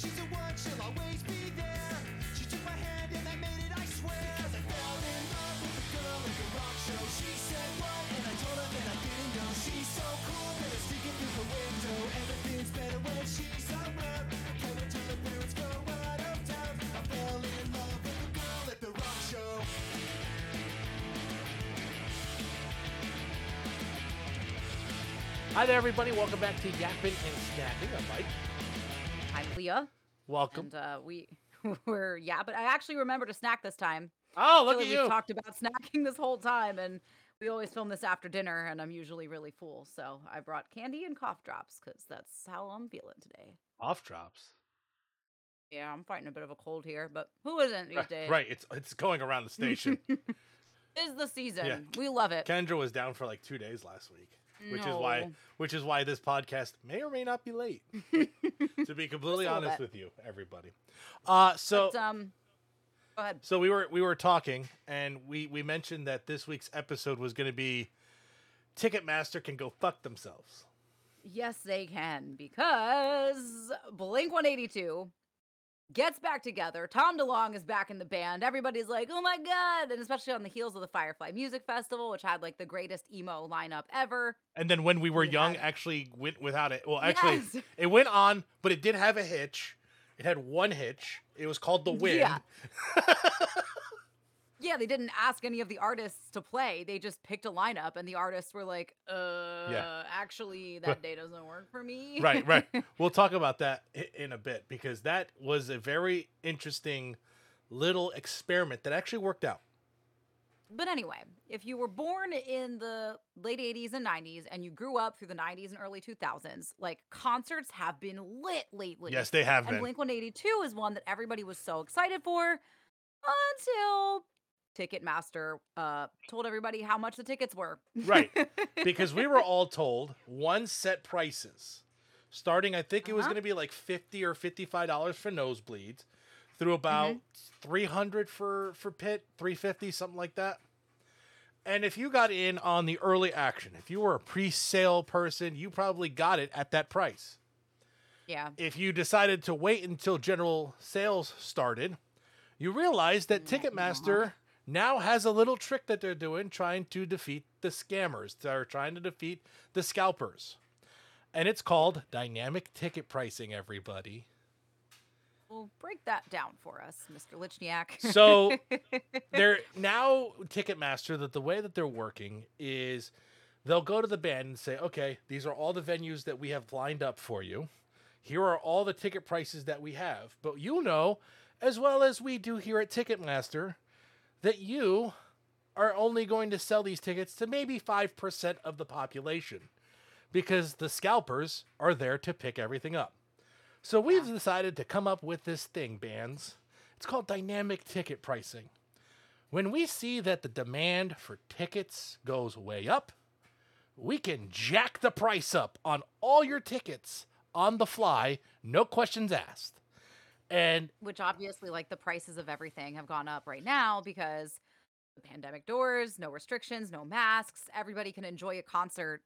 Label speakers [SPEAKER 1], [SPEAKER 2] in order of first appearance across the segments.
[SPEAKER 1] She's the one, she'll always be there. She took my hand and I made it, I swear. I fell in love with girl the rock show. She said and I told her that I didn't know. She's so cool, that it's through the window. Everything's better when she's.
[SPEAKER 2] Hi there, everybody. Welcome back to Yapping and Snacking. I'm Mike.
[SPEAKER 3] Leah,
[SPEAKER 2] Welcome.
[SPEAKER 3] and uh, we were yeah, but I actually remember to snack this time.
[SPEAKER 2] oh, look at
[SPEAKER 3] like
[SPEAKER 2] you.
[SPEAKER 3] We've talked about snacking this whole time, and we always film this after dinner, and I'm usually really full, so I brought candy and cough drops because that's how I'm feeling today.
[SPEAKER 2] Off drops.
[SPEAKER 3] Yeah, I'm fighting a bit of a cold here, but who isn't these
[SPEAKER 2] Right,
[SPEAKER 3] days?
[SPEAKER 2] right. It's it's going around the station.
[SPEAKER 3] Is the season. Yeah. We love it.
[SPEAKER 2] Kendra was down for like two days last week, which is why which is why this podcast may or may not be late. to be completely
[SPEAKER 3] Just a little
[SPEAKER 2] honest
[SPEAKER 3] bit.
[SPEAKER 2] with you, everybody. Uh, so
[SPEAKER 3] But, um, go ahead.
[SPEAKER 2] so we were we were talking, and we we mentioned that this week's episode was going to be Ticketmaster can go fuck themselves.
[SPEAKER 3] Yes, they can because Blink 182 gets back together. Tom DeLonge is back in the band. Everybody's like, oh my God. And especially on the heels of the Firefly Music Festival, which had like the greatest emo lineup ever.
[SPEAKER 2] And then when we were
[SPEAKER 3] We
[SPEAKER 2] young, actually went without it. Well, actually,
[SPEAKER 3] Yes.
[SPEAKER 2] it went on, but it did have a hitch. It had one hitch. It was called the Wind.
[SPEAKER 3] Yeah. Yeah, they didn't ask any of the artists to play. They just picked a lineup, and the artists were like, uh, actually, that day doesn't work for me.
[SPEAKER 2] right, right. We'll talk about that in a bit because that was a very interesting little experiment that actually worked out.
[SPEAKER 3] But anyway, if you were born in the late 80s and 90s and you grew up through the 90s and early 2000s, like concerts have been lit lately.
[SPEAKER 2] Yes, they have
[SPEAKER 3] and
[SPEAKER 2] been.
[SPEAKER 3] Blink 182 is one that everybody was so excited for until Ticketmaster uh, told everybody how much the tickets were.
[SPEAKER 2] Right. because we were all told one set prices starting i think it was
[SPEAKER 3] Uh-huh.
[SPEAKER 2] going to be like 50 or 55 dollars for nosebleeds through about
[SPEAKER 3] Mm-hmm.
[SPEAKER 2] 300 for for pit 350 something like that and if you got in on the early action if you were a pre-sale person you probably got it at that price
[SPEAKER 3] yeah.
[SPEAKER 2] if you decided to wait until general sales started, you realize that Ticketmaster now has a little trick that they're doing trying to defeat the scammers. They're trying to defeat the scalpers. And it's called dynamic ticket pricing, everybody.
[SPEAKER 3] Well, break that down for us, Mr. Lichniak.
[SPEAKER 2] So they're now Ticketmaster that the way that they're working is they'll go to the band and say, okay, these are all the venues that we have lined up for you. Here are all the ticket prices that we have. But you know, as well as we do here at Ticketmaster, that you are only going to sell these tickets to maybe 5% of the population because the scalpers are there to pick everything up. So we've decided to come up with this thing, bands. It's called dynamic ticket pricing. When we see that the demand for tickets goes way up, we can jack the price up on all your tickets on the fly, no questions asked. And
[SPEAKER 3] which obviously like the prices of everything have gone up right now because the pandemic doors, no restrictions, no masks, everybody can enjoy a concert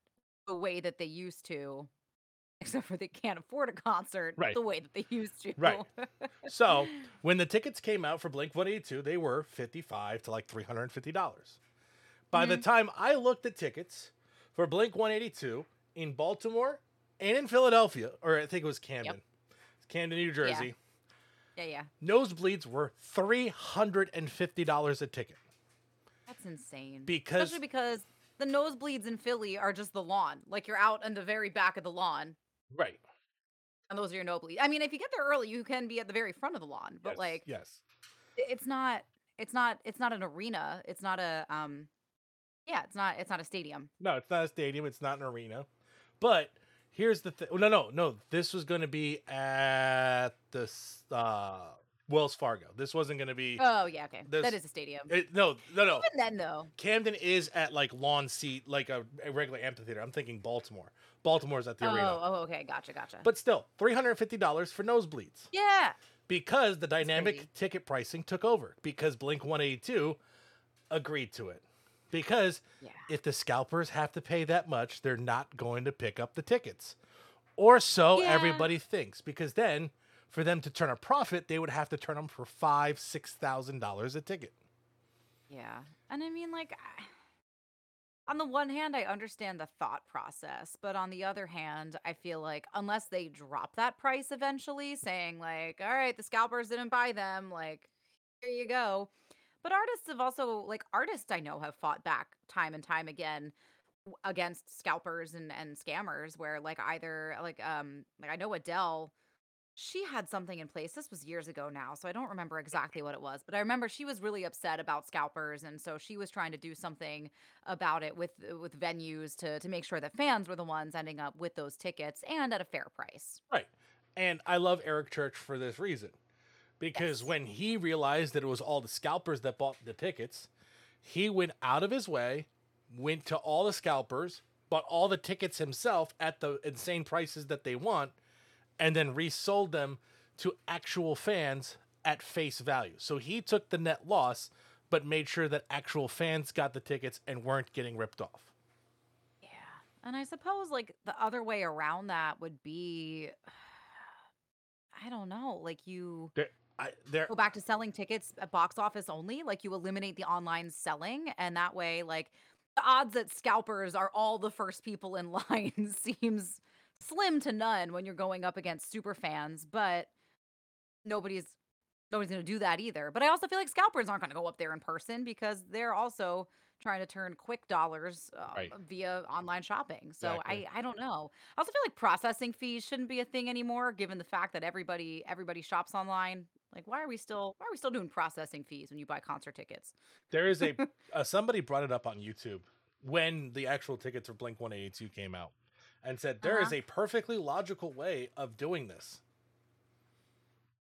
[SPEAKER 3] the way that they used to except for they can't afford a concert
[SPEAKER 2] Right.
[SPEAKER 3] the way that they used to.
[SPEAKER 2] Right. so when the tickets came out for Blink 182, they were 55 to like $350. By the mm-hmm. time I looked at tickets for Blink 182 in Baltimore and in Philadelphia, or I think it was Camden, Camden, New Jersey,
[SPEAKER 3] yeah, yeah. Yeah.
[SPEAKER 2] Nosebleeds were $350 a ticket.
[SPEAKER 3] That's insane.
[SPEAKER 2] Because-
[SPEAKER 3] Especially because the nosebleeds in Philly are just the lawn. Like you're out in the very back of the lawn.
[SPEAKER 2] Right.
[SPEAKER 3] And those are your nosebleeds. I mean, if you get there early, you can be at the very front of the lawn. But
[SPEAKER 2] Yes,
[SPEAKER 3] like
[SPEAKER 2] yes.
[SPEAKER 3] it's not it's not it's not an arena. It's not a um yeah, it's not it's not a stadium.
[SPEAKER 2] No, it's not a stadium. It's not an arena. But here's the thing. No, no, no. This was going to be at the uh, Wells Fargo. This wasn't going to be.
[SPEAKER 3] Oh yeah, okay.
[SPEAKER 2] There's-
[SPEAKER 3] that is a stadium.
[SPEAKER 2] it- no, no, no.
[SPEAKER 3] Even then though.
[SPEAKER 2] Camden is at like lawn seat, like a, a regular amphitheater. I'm thinking Baltimore. Baltimore's at the
[SPEAKER 3] Oh,
[SPEAKER 2] arena.
[SPEAKER 3] oh, okay, gotcha, gotcha.
[SPEAKER 2] But still, $350 for nosebleeds
[SPEAKER 3] yeah,
[SPEAKER 2] because the dynamic ticket pricing took over because Blink 182 agreed to it. Because
[SPEAKER 3] yeah.
[SPEAKER 2] if the scalpers have to pay that much, they're not going to pick up the tickets. Or so
[SPEAKER 3] Yeah.
[SPEAKER 2] everybody thinks. Because then, For them to turn a profit, they would have to turn them for five, six thousand dollars a ticket.
[SPEAKER 3] Yeah. And I mean, like, I- on the one hand, I understand the thought process, but on the other hand, I feel like unless they drop that price eventually, saying, like, all right, the scalpers didn't buy them, like, here you go. But artists have also, like, artists I know have fought back time and time again against scalpers and, and scammers where, like, either, like, um, like, I know Adele she had something in place. This was years ago now, so I don't remember exactly what it was, but I remember she was really upset about scalpers and so she was trying to do something about it with with venues to to make sure that fans were the ones ending up with those tickets and at a fair price.
[SPEAKER 2] Right. And I love Eric Church for this reason. Because
[SPEAKER 3] Yes.
[SPEAKER 2] when he realized that it was all the scalpers that bought the tickets, he went out of his way, went to all the scalpers, bought all the tickets himself at the insane prices that they want, and then resold them to actual fans at face value. So he took the net loss, but made sure that actual fans got the tickets and weren't getting ripped off.
[SPEAKER 3] Yeah. And I suppose like the other way around that would be I don't know, like you
[SPEAKER 2] There, I, there,
[SPEAKER 3] go back to selling tickets at box office only like you eliminate the online selling and that way like the odds that scalpers are all the first people in line seems slim to none when you're going up against super fans but nobody's nobody's going to do that either but i also feel like scalpers aren't going to go up there in person because they're also trying to turn quick dollars uh,
[SPEAKER 2] Right.
[SPEAKER 3] via online shopping so
[SPEAKER 2] Exactly.
[SPEAKER 3] i i don't know i also feel like processing fees shouldn't be a thing anymore given the fact that everybody everybody shops online like why are we still why are we still doing processing fees when you buy concert tickets
[SPEAKER 2] There is a uh, somebody brought it up on YouTube when the actual tickets for Blink 182 came out and said there is
[SPEAKER 3] Uh-huh.
[SPEAKER 2] a perfectly logical way of doing this.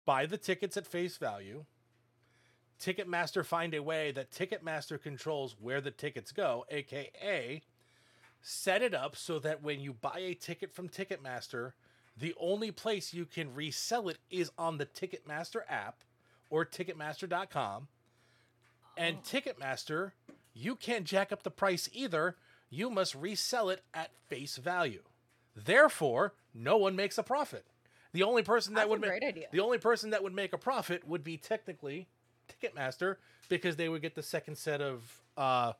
[SPEAKER 2] Buy the tickets at face value. Ticketmaster find a way that Ticketmaster controls where the tickets go, aka set it up so that when you buy a ticket from Ticketmaster, the only place you can resell it is on the Ticketmaster app or ticketmaster.com and Ticketmaster, you can't jack up the price either. You must resell it at face value. Therefore, no one makes a profit. The only person that
[SPEAKER 3] That's
[SPEAKER 2] would make
[SPEAKER 3] idea.
[SPEAKER 2] the only person that would make a profit would be technically Ticketmaster because they would get the second set of uh,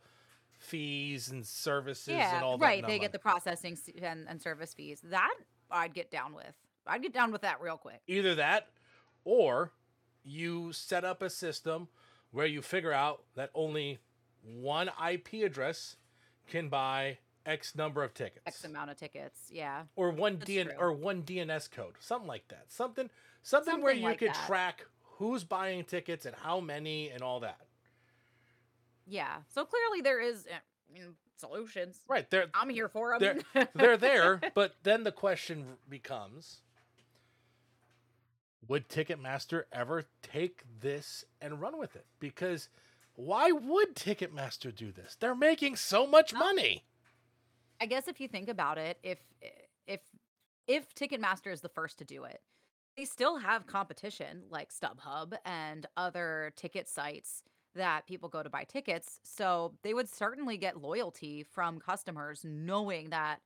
[SPEAKER 2] fees and services
[SPEAKER 3] yeah
[SPEAKER 2] and all that.
[SPEAKER 3] right they get the processing and, and service fees that i'd get down with i'd get down with that real quick
[SPEAKER 2] either that or you set up a system where you figure out that only one IP address can buy X number of tickets.
[SPEAKER 3] x amount of tickets yeah
[SPEAKER 2] or one
[SPEAKER 3] That's
[SPEAKER 2] DN
[SPEAKER 3] true.
[SPEAKER 2] or one DNS code, something like that. Something something, where you
[SPEAKER 3] like
[SPEAKER 2] could
[SPEAKER 3] that.
[SPEAKER 2] track who's buying tickets and how many and all that.
[SPEAKER 3] yeah so clearly there is eh, I mean, solutions
[SPEAKER 2] Right. They're
[SPEAKER 3] i'm here for
[SPEAKER 2] they're
[SPEAKER 3] them
[SPEAKER 2] they're there, but then the question becomes would Ticketmaster ever take this and run with it? Because why would Ticketmaster do this? They're making so much money.
[SPEAKER 3] I guess if you think about it, if if if Ticketmaster is the first to do it, they still have competition like StubHub and other ticket sites that people go to buy tickets. So they would certainly get loyalty from customers knowing that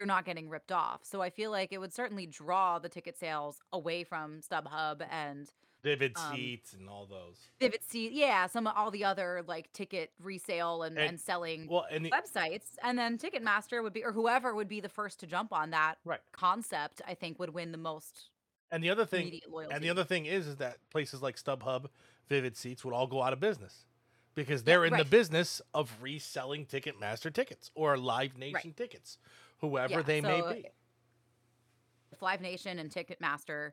[SPEAKER 3] you're not getting ripped off. So I feel like it would certainly draw the ticket sales away from StubHub and
[SPEAKER 2] Vivid
[SPEAKER 3] Um,
[SPEAKER 2] seats and all those.
[SPEAKER 3] Vivid Seats, Yeah, some of all the other like ticket resale and,
[SPEAKER 2] And-
[SPEAKER 3] and selling
[SPEAKER 2] Well, and the,
[SPEAKER 3] websites and then ticketmaster would be or whoever would be the first to jump on that
[SPEAKER 2] Right.
[SPEAKER 3] concept i think would win the most
[SPEAKER 2] and the other thing And the other thing is, is that places like StubHub, Vivid Seats would all go out of business because they're in the business of reselling Ticketmaster tickets or Live Nation tickets, whoever
[SPEAKER 3] Yeah,
[SPEAKER 2] they may be.
[SPEAKER 3] if live nation and ticketmaster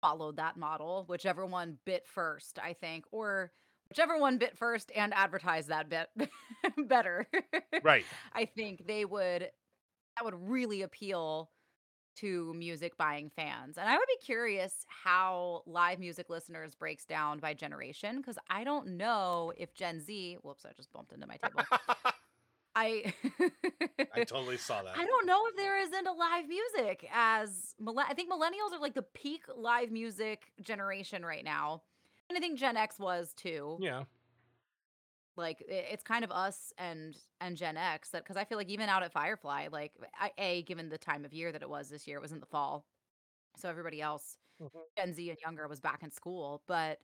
[SPEAKER 3] followed that model whichever one bit first i think or whichever one bit first and advertised that bit better
[SPEAKER 2] Right.
[SPEAKER 3] i think they would that would really appeal to music buying fans and i would be curious how live music listeners breaks down by generation because i don't know if gen z whoops i just bumped into my table i
[SPEAKER 2] I totally saw that.
[SPEAKER 3] I don't know if there is into live music as I think millennials are like the peak live music generation right now. And I think Gen X was too.
[SPEAKER 2] Yeah.
[SPEAKER 3] Like it's kind of us and and Gen X that because I feel like even out at Firefly, like I, a given the time of year that it was this year, it was in the fall. So everybody else,
[SPEAKER 2] Mhm.
[SPEAKER 3] Gen Z and younger, was back in school. But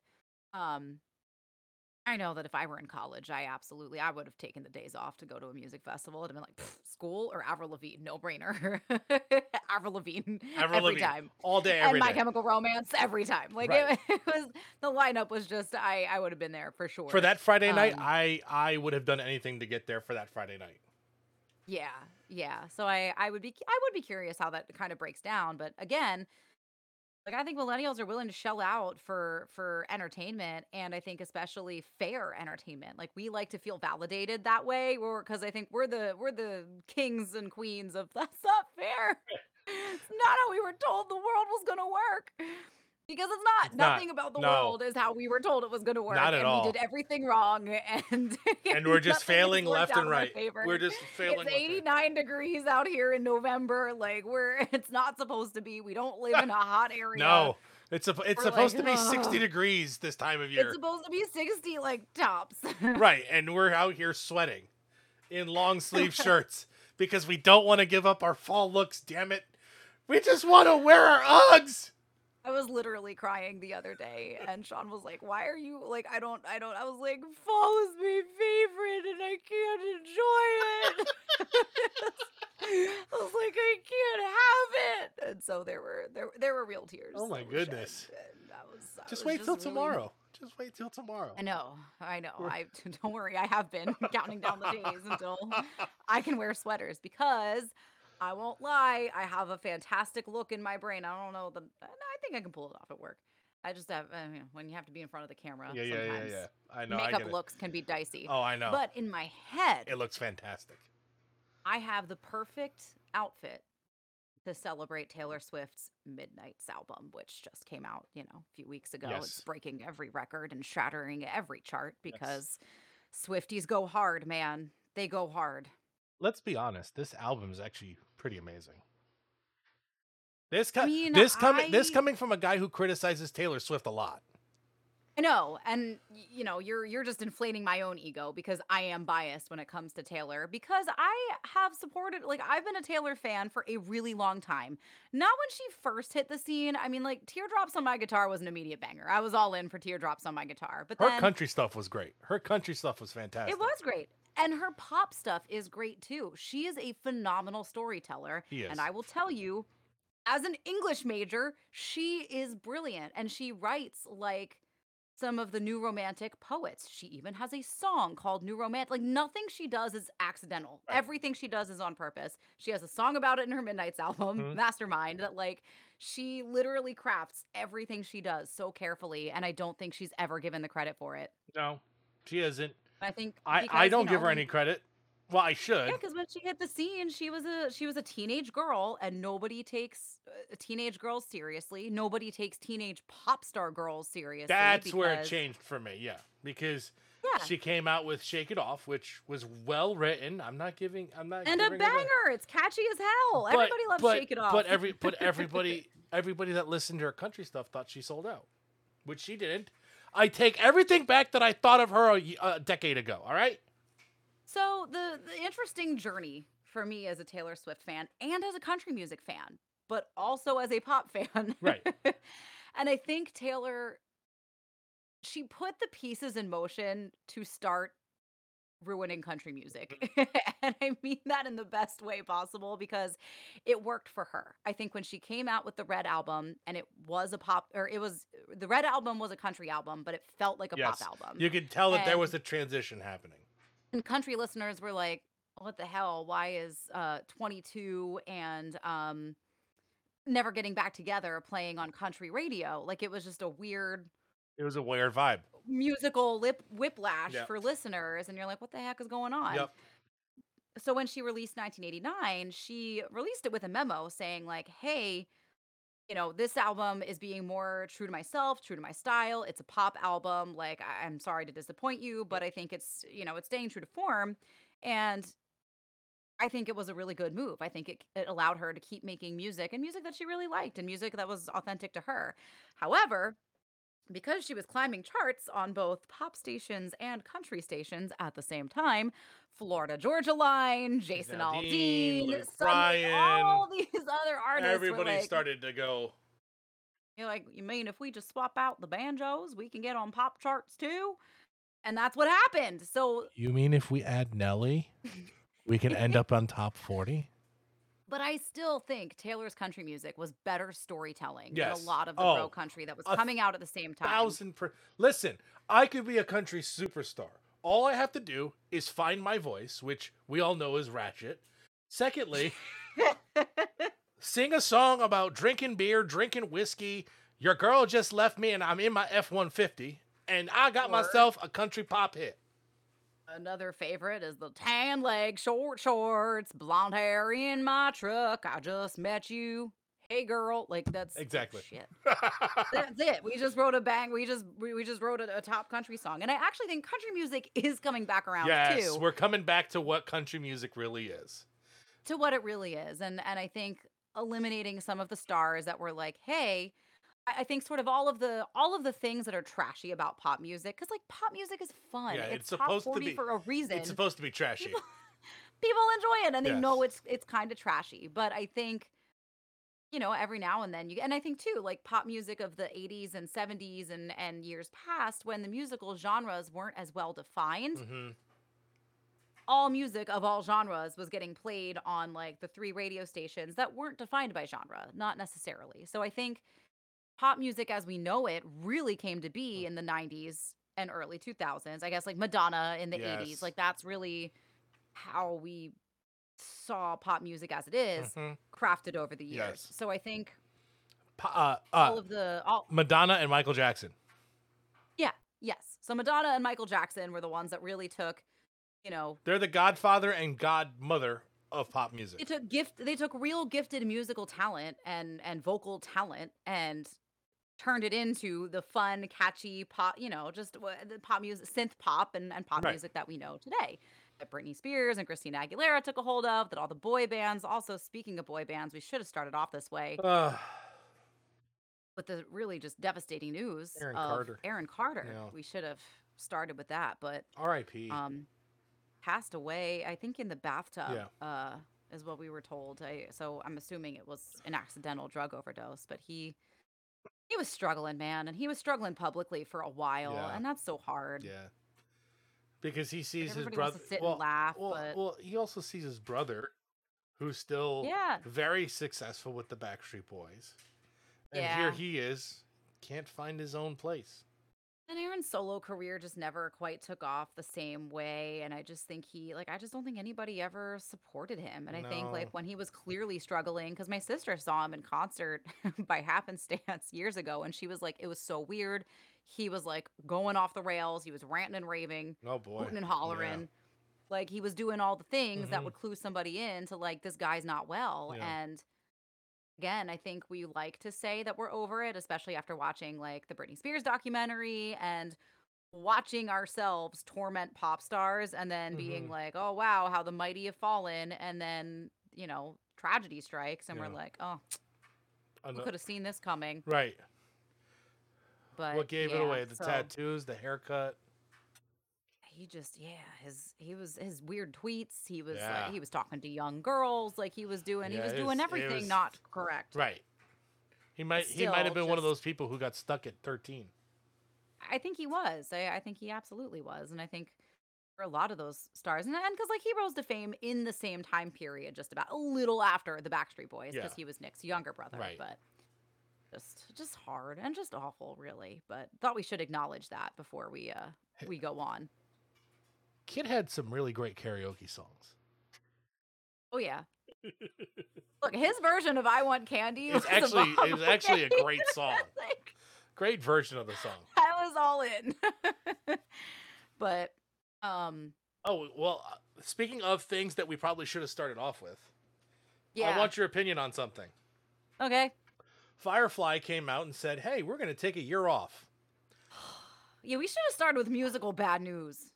[SPEAKER 3] um, I know that if I were in college, I absolutely I would have taken the days off to go to a music festival. It'd have been like "Pfft, school or Avril Lavigne, no brainer. Avril Lavigne
[SPEAKER 2] Avril
[SPEAKER 3] every
[SPEAKER 2] Lavigne,
[SPEAKER 3] time
[SPEAKER 2] all day,
[SPEAKER 3] and
[SPEAKER 2] every
[SPEAKER 3] My
[SPEAKER 2] day.
[SPEAKER 3] Chemical Romance every time. Like
[SPEAKER 2] Right.
[SPEAKER 3] it, it was the lineup was just I I would have been there for sure.
[SPEAKER 2] For that Friday night,
[SPEAKER 3] Um,
[SPEAKER 2] I I would have done anything to get there for that Friday night.
[SPEAKER 3] Yeah, yeah. So I I would be I would be curious how that kind of breaks down, but again, like I think millennials are willing to shell out for for entertainment and I think especially fair entertainment. Like we like to feel validated that way or cuz I think we're the we're the kings and queens of that's not fair. it's not how we were told the world was going to work. Because it's not.
[SPEAKER 2] It's not.
[SPEAKER 3] Nothing about the
[SPEAKER 2] No.
[SPEAKER 3] world is how we were told it was going to work.
[SPEAKER 2] Not at
[SPEAKER 3] and
[SPEAKER 2] all.
[SPEAKER 3] we did everything wrong and
[SPEAKER 2] And we're just failing left and right. We're just failing.
[SPEAKER 3] It's
[SPEAKER 2] left and right.
[SPEAKER 3] 89 degrees out here in November. Like we're it's not supposed to be. We don't live in a hot area.
[SPEAKER 2] No, it's a, it's
[SPEAKER 3] We're
[SPEAKER 2] supposed
[SPEAKER 3] like,
[SPEAKER 2] to be 60 degrees this time of year.
[SPEAKER 3] It's supposed to be 60 like tops.
[SPEAKER 2] right, and we're out here sweating in long sleeve shirts because we don't want to give up our fall looks, damn it. We just want to wear our Uggs.
[SPEAKER 3] I was literally crying the other day and Sean was like, "Why are you like I don't I don't I was like, "Fall is my favorite and I can't enjoy it." I was like, "I can't have it." And so there were there there were real tears.
[SPEAKER 2] Oh my goodness.
[SPEAKER 3] that was I
[SPEAKER 2] Just
[SPEAKER 3] was
[SPEAKER 2] wait till
[SPEAKER 3] really-
[SPEAKER 2] tomorrow. Just wait till tomorrow.
[SPEAKER 3] I know, I know.
[SPEAKER 2] We're-
[SPEAKER 3] I don't worry. I have been counting down the days until I can wear sweaters because I won't lie. I have a fantastic look in my brain. I don't know the. I think I can pull it off at work. I just have I mean, when you have to be in front of the camera.
[SPEAKER 2] yeah, yeah, yeah,
[SPEAKER 3] sometimes
[SPEAKER 2] yeah. I know. I
[SPEAKER 3] Makeup
[SPEAKER 2] it.
[SPEAKER 3] looks can be dicey.
[SPEAKER 2] Oh, I know.
[SPEAKER 3] But in my head,
[SPEAKER 2] it looks fantastic.
[SPEAKER 3] I have the perfect outfit to celebrate Taylor Swift's Midnights album, which just came out, you know, a few weeks ago. It's breaking every record and shattering every chart
[SPEAKER 2] Yes.
[SPEAKER 3] because Swifties go hard, man. They go hard.
[SPEAKER 2] Let's be honest. This album is actually pretty amazing. This
[SPEAKER 3] I mean,
[SPEAKER 2] this coming this coming from a guy who criticizes Taylor Swift a lot.
[SPEAKER 3] I know, and you know, you're you're just inflating my own ego because I am biased when it comes to Taylor because I have supported like I've been a Taylor fan for a really long time. Not when she first hit the scene. I mean, like Teardrops on My Guitar was an immediate banger. I was all in for Teardrops on My Guitar. But
[SPEAKER 2] Her
[SPEAKER 3] then
[SPEAKER 2] country stuff was great. Her country stuff was fantastic.
[SPEAKER 3] it was great. And her pop stuff is great too. She is a phenomenal storyteller. And I will tell you, as an English major, she is brilliant. And she writes like some of the new romantic poets. She even has a song called New Romantic. Like nothing she does is accidental.
[SPEAKER 2] Right.
[SPEAKER 3] Everything she does is on purpose. She has a song about it in her Midnights album,
[SPEAKER 2] Mhm.
[SPEAKER 3] Mastermind, that like she literally crafts everything she does so carefully. And I don't think she's ever given the credit for it.
[SPEAKER 2] No, she isn't.
[SPEAKER 3] I think
[SPEAKER 2] I,
[SPEAKER 3] because,
[SPEAKER 2] I don't give
[SPEAKER 3] know,
[SPEAKER 2] her
[SPEAKER 3] when-
[SPEAKER 2] any credit. Well, I should.
[SPEAKER 3] Yeah, because when she hit the scene, she was a she was a teenage girl, and nobody takes uh, teenage girls seriously. Nobody takes teenage pop star girls seriously.
[SPEAKER 2] That's where it changed for me. Yeah, because
[SPEAKER 3] Yeah,
[SPEAKER 2] she came out with "Shake It Off," which was well written. I'm not giving. I'm not.
[SPEAKER 3] and a
[SPEAKER 2] her
[SPEAKER 3] banger. It's catchy as hell.
[SPEAKER 2] But-
[SPEAKER 3] Everybody loves
[SPEAKER 2] but,
[SPEAKER 3] Shake It Off.
[SPEAKER 2] But every but everybody everybody that listened to her country stuff thought she sold out, which she didn't. I take everything back that I thought of her a decade ago. All right.
[SPEAKER 3] So the the interesting journey for me as a Taylor Swift fan and as a country music fan, but also as a pop fan.
[SPEAKER 2] Right.
[SPEAKER 3] and I think Taylor she put the pieces in motion to start ruining country music. and I mean that in the best way possible because it worked for her. I think when she came out with the Red album and it was a pop or it was the Red album was a country album, but it felt like a
[SPEAKER 2] Yes.
[SPEAKER 3] pop album
[SPEAKER 2] You could tell that there was a transition happening.
[SPEAKER 3] and country listeners were like what the hell why is uh 22 and um never getting back together playing on country radio like it was just a weird
[SPEAKER 2] It was a weird vibe.
[SPEAKER 3] Musical lip whiplash for listeners and you're like what the heck is going on?
[SPEAKER 2] Yep.
[SPEAKER 3] so when she released 1989 she released it with a memo saying like hey you know this album is being more true to myself true to my style. It's a pop album. Like I- i'm sorry to disappoint you but i think it's you know it's staying true to form. And i think it was a really good move. I think it, it allowed her to keep making music and music that she really liked and music that was authentic to her. However because she was climbing charts on both pop stations and country stations at the same time, Florida Georgia Line, Jason
[SPEAKER 2] Aldean,
[SPEAKER 3] Aldean,
[SPEAKER 2] Luke Bryan,
[SPEAKER 3] all these other artists
[SPEAKER 2] Everybody
[SPEAKER 3] were like,
[SPEAKER 2] started to go.
[SPEAKER 3] You're like, you mean if we just swap out the banjos, we can get on pop charts too? And that's what happened. So,
[SPEAKER 2] You mean if we add Nelly, we can end up on top 40?
[SPEAKER 3] But I still think Taylor's country music was better storytelling
[SPEAKER 2] Yes.
[SPEAKER 3] than a lot of the
[SPEAKER 2] Oh,
[SPEAKER 3] bro country that was coming out at the same time.
[SPEAKER 2] Thousand per. Listen, I could be a country superstar. All I have to do is find my voice, which we all know is ratchet. Secondly, sing a song about drinking beer, drinking whiskey. Your girl just left me, and I'm in my F 150, and I got
[SPEAKER 3] Or-
[SPEAKER 2] myself a country pop hit.
[SPEAKER 3] Another favorite is the tan leg, short shorts, blonde hair in my truck. I just met you. Hey girl, like that's
[SPEAKER 2] Exactly.
[SPEAKER 3] shit. That's it. We just wrote a bang. We just we, we just wrote a, a top country song, and I actually think country music is coming back around
[SPEAKER 2] yes,
[SPEAKER 3] too
[SPEAKER 2] we're coming back to what country music really is.
[SPEAKER 3] to what it really is, and and I think eliminating some of the stars that were like, hey. I I think sort of all of the all of the things that are trashy about pop music, because like pop music is fun.
[SPEAKER 2] Yeah,
[SPEAKER 3] it's,
[SPEAKER 2] it's
[SPEAKER 3] top
[SPEAKER 2] supposed to
[SPEAKER 3] 40
[SPEAKER 2] be-
[SPEAKER 3] for a reason.
[SPEAKER 2] It's supposed to be trashy.
[SPEAKER 3] People- people enjoy it and they know it's it's kind of trashy but i think you know every now and then you and i think too like pop music of the 80s and 70s and and years past when the musical genres weren't as well defined
[SPEAKER 2] hmm
[SPEAKER 3] all music of all genres was getting played on like the three radio stations that weren't defined by genre not necessarily so i think pop music as we know it really came to
[SPEAKER 2] Mm.
[SPEAKER 3] be in the 90s and early 2000s i guess like madonna in the
[SPEAKER 2] Yes.
[SPEAKER 3] 80s like that's really how we saw pop music as it is
[SPEAKER 2] Mhm.
[SPEAKER 3] crafted over the years
[SPEAKER 2] Yes.
[SPEAKER 3] so i think
[SPEAKER 2] Pa- uh,
[SPEAKER 3] all
[SPEAKER 2] uh,
[SPEAKER 3] of the all
[SPEAKER 2] Madonna and Michael Jackson.
[SPEAKER 3] yeah yes so madonna and michael jackson were the ones that really took you know
[SPEAKER 2] They're the godfather and godmother of pop music.
[SPEAKER 3] they took gift they took real gifted musical talent and and vocal talent and turned it into the fun catchy pop you know just wha- the pop music synth pop and, and pop
[SPEAKER 2] Right.
[SPEAKER 3] music that we know today that britney spears and christina aguilera took a hold of that all the boy bands also speaking of boy bands we should have started off this way with the really just devastating news
[SPEAKER 2] Aaron
[SPEAKER 3] of
[SPEAKER 2] Carter.
[SPEAKER 3] aaron carter
[SPEAKER 2] Yeah.
[SPEAKER 3] we should have started with that but
[SPEAKER 2] R.I.P.
[SPEAKER 3] um passed away i think in the bathtub
[SPEAKER 2] Yeah.
[SPEAKER 3] uh is what we were told I, so i'm assuming it was an accidental drug overdose but he he was struggling man and he was struggling publicly for a while
[SPEAKER 2] Yeah.
[SPEAKER 3] and that's so hard
[SPEAKER 2] yeah. Because he sees his
[SPEAKER 3] everybody
[SPEAKER 2] brother.
[SPEAKER 3] to sit
[SPEAKER 2] well,
[SPEAKER 3] and laugh
[SPEAKER 2] well,
[SPEAKER 3] but
[SPEAKER 2] well, he also sees his brother, who's still
[SPEAKER 3] yeah
[SPEAKER 2] very successful with the Backstreet Boys, and
[SPEAKER 3] Yeah.
[SPEAKER 2] here he is, can't find his own place.
[SPEAKER 3] And aaron's solo career just never quite took off the same way and i just think he like i just don't think anybody ever supported him and i think
[SPEAKER 2] No.
[SPEAKER 3] like when he was clearly struggling because my sister saw him in concert by happenstance years ago and she was like it was so weird he was like going off the rails he was ranting and raving
[SPEAKER 2] Oh boy.
[SPEAKER 3] hooting and hollering like he was doing all the things that
[SPEAKER 2] Mhm.
[SPEAKER 3] would clue somebody in to like this guy's not well
[SPEAKER 2] Yeah.
[SPEAKER 3] and again i think we like to say that we're over it especially after watching like the britney spears documentary and watching ourselves torment pop stars and then being
[SPEAKER 2] Mhm.
[SPEAKER 3] like oh wow how the mighty have fallen and then you know tragedy strikes and
[SPEAKER 2] Yeah.
[SPEAKER 3] we're like oh
[SPEAKER 2] know-
[SPEAKER 3] could have seen this coming
[SPEAKER 2] Right.
[SPEAKER 3] but
[SPEAKER 2] what gave it away? The
[SPEAKER 3] so-
[SPEAKER 2] tattoos, the haircut.
[SPEAKER 3] He just yeah his he was his weird tweets he was
[SPEAKER 2] Yeah.
[SPEAKER 3] like, he was talking to young girls like he was doing he was doing
[SPEAKER 2] was-
[SPEAKER 3] everything
[SPEAKER 2] was-
[SPEAKER 3] not correct
[SPEAKER 2] Right. He might he might have
[SPEAKER 3] still
[SPEAKER 2] been one of those people who got stuck at 13.
[SPEAKER 3] i think he was I, I think he absolutely was and i think for a lot of those stars and because like he rose to fame in the same time period just about a little after the backstreet boys because
[SPEAKER 2] Yeah.
[SPEAKER 3] he was nick's younger brother
[SPEAKER 2] Right.
[SPEAKER 3] but just just hard and just awful really but thought we should acknowledge that before we uh we go on
[SPEAKER 2] Kid had some really great karaoke songs.
[SPEAKER 3] oh yeah look his version of i want candy
[SPEAKER 2] It's
[SPEAKER 3] was
[SPEAKER 2] actually it was actually a great song.
[SPEAKER 3] Like,
[SPEAKER 2] Great version of the song.
[SPEAKER 3] I was all in. but um
[SPEAKER 2] Oh, well, uh, speaking of things that we probably should have started off with.
[SPEAKER 3] yeah.
[SPEAKER 2] I want your opinion on something.
[SPEAKER 3] okay.
[SPEAKER 2] Firefly came out and said, "Hey, we're going to take a year off."
[SPEAKER 3] Yeah, we should have started with musical bad news.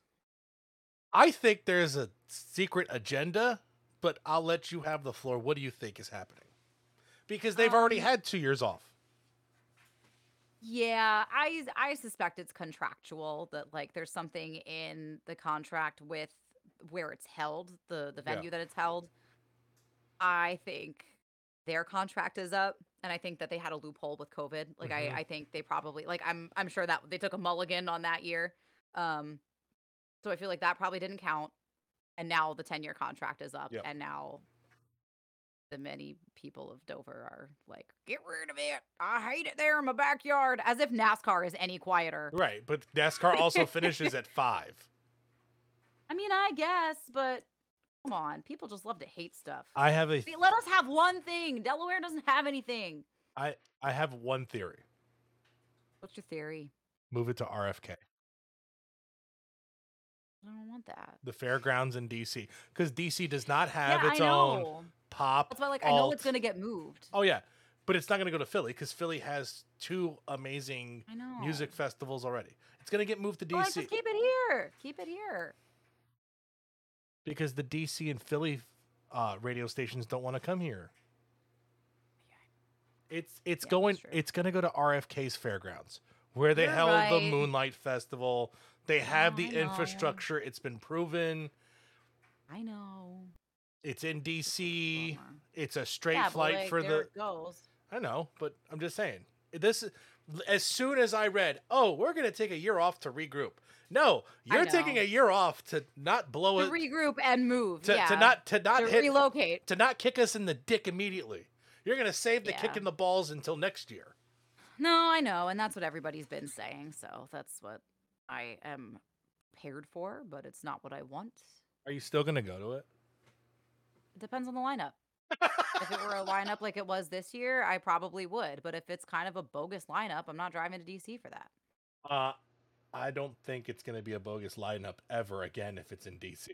[SPEAKER 2] I think there's a secret agenda, but I'll let you have the floor. What do you think is happening? Because they've already
[SPEAKER 3] Um,
[SPEAKER 2] had 2 years off.
[SPEAKER 3] Yeah, I I suspect it's contractual that like there's something in the contract with where it's held, the the
[SPEAKER 2] Yeah.
[SPEAKER 3] venue that it's held. I think their contract is up and I think that they had a loophole with COVID. Like
[SPEAKER 2] Mhm.
[SPEAKER 3] I, I think they probably like I'm I'm sure that they took a mulligan on that year. Um, so I feel like that probably didn't count. And now the 10 year contract is up,
[SPEAKER 2] Yep.
[SPEAKER 3] and now the many people of Dover are like, get rid of it. I hate it there in my backyard. As if NASCAR is any quieter.
[SPEAKER 2] Right, but NASCAR also finishes at five.
[SPEAKER 3] I mean, I guess, but come on, people just love to hate stuff.
[SPEAKER 2] I have a
[SPEAKER 3] Let us have one thing. Delaware doesn't have anything.
[SPEAKER 2] I I have one theory.
[SPEAKER 3] What's your theory?
[SPEAKER 2] Move it to RFK,
[SPEAKER 3] I don't want that.
[SPEAKER 2] the fairgrounds in DC, because DC does not have
[SPEAKER 3] yeah,
[SPEAKER 2] its
[SPEAKER 3] I
[SPEAKER 2] own
[SPEAKER 3] know.
[SPEAKER 2] pop.
[SPEAKER 3] That's why, like, I know it's gonna get moved.
[SPEAKER 2] Oh yeah, but it's not going to go to Philly because Philly has two amazing music festivals already. It's going to get moved to DC
[SPEAKER 3] just keep it here. Keep it here.
[SPEAKER 2] because the DC and Philly uh, radio stations don't want to come here. It's it's
[SPEAKER 3] Yeah,
[SPEAKER 2] going it's to go to RFK's fairgrounds where they
[SPEAKER 3] You're
[SPEAKER 2] held the. Moonlight Festival. They have the
[SPEAKER 3] know.
[SPEAKER 2] infrastructure. It's been proven.
[SPEAKER 3] I know.
[SPEAKER 2] It's in DC.
[SPEAKER 3] Bummer.
[SPEAKER 2] It's a straight
[SPEAKER 3] yeah,
[SPEAKER 2] flight
[SPEAKER 3] like,
[SPEAKER 2] for the
[SPEAKER 3] goes.
[SPEAKER 2] I know, but I'm just saying. This is as soon as I read, "Oh, we're going to take a year off to regroup." No, you're taking a year off to not blow
[SPEAKER 3] To
[SPEAKER 2] it
[SPEAKER 3] regroup and move.
[SPEAKER 2] to,
[SPEAKER 3] yeah.
[SPEAKER 2] to not to not
[SPEAKER 3] to
[SPEAKER 2] hit
[SPEAKER 3] relocate.
[SPEAKER 2] to not kick us in the dick immediately. You're going to save the kick in the balls until next year.
[SPEAKER 3] No, I know, and that's what everybody's been saying. So that's what I am paired for, but it's not what I want.
[SPEAKER 2] Are you still going to go to it?
[SPEAKER 3] It depends on the lineup. if it were a lineup like it was this year, I probably would. But if it's kind of a bogus lineup, I'm not driving to DC for that.
[SPEAKER 2] Uh I don't think it's going to be a bogus lineup ever again if it's in DC.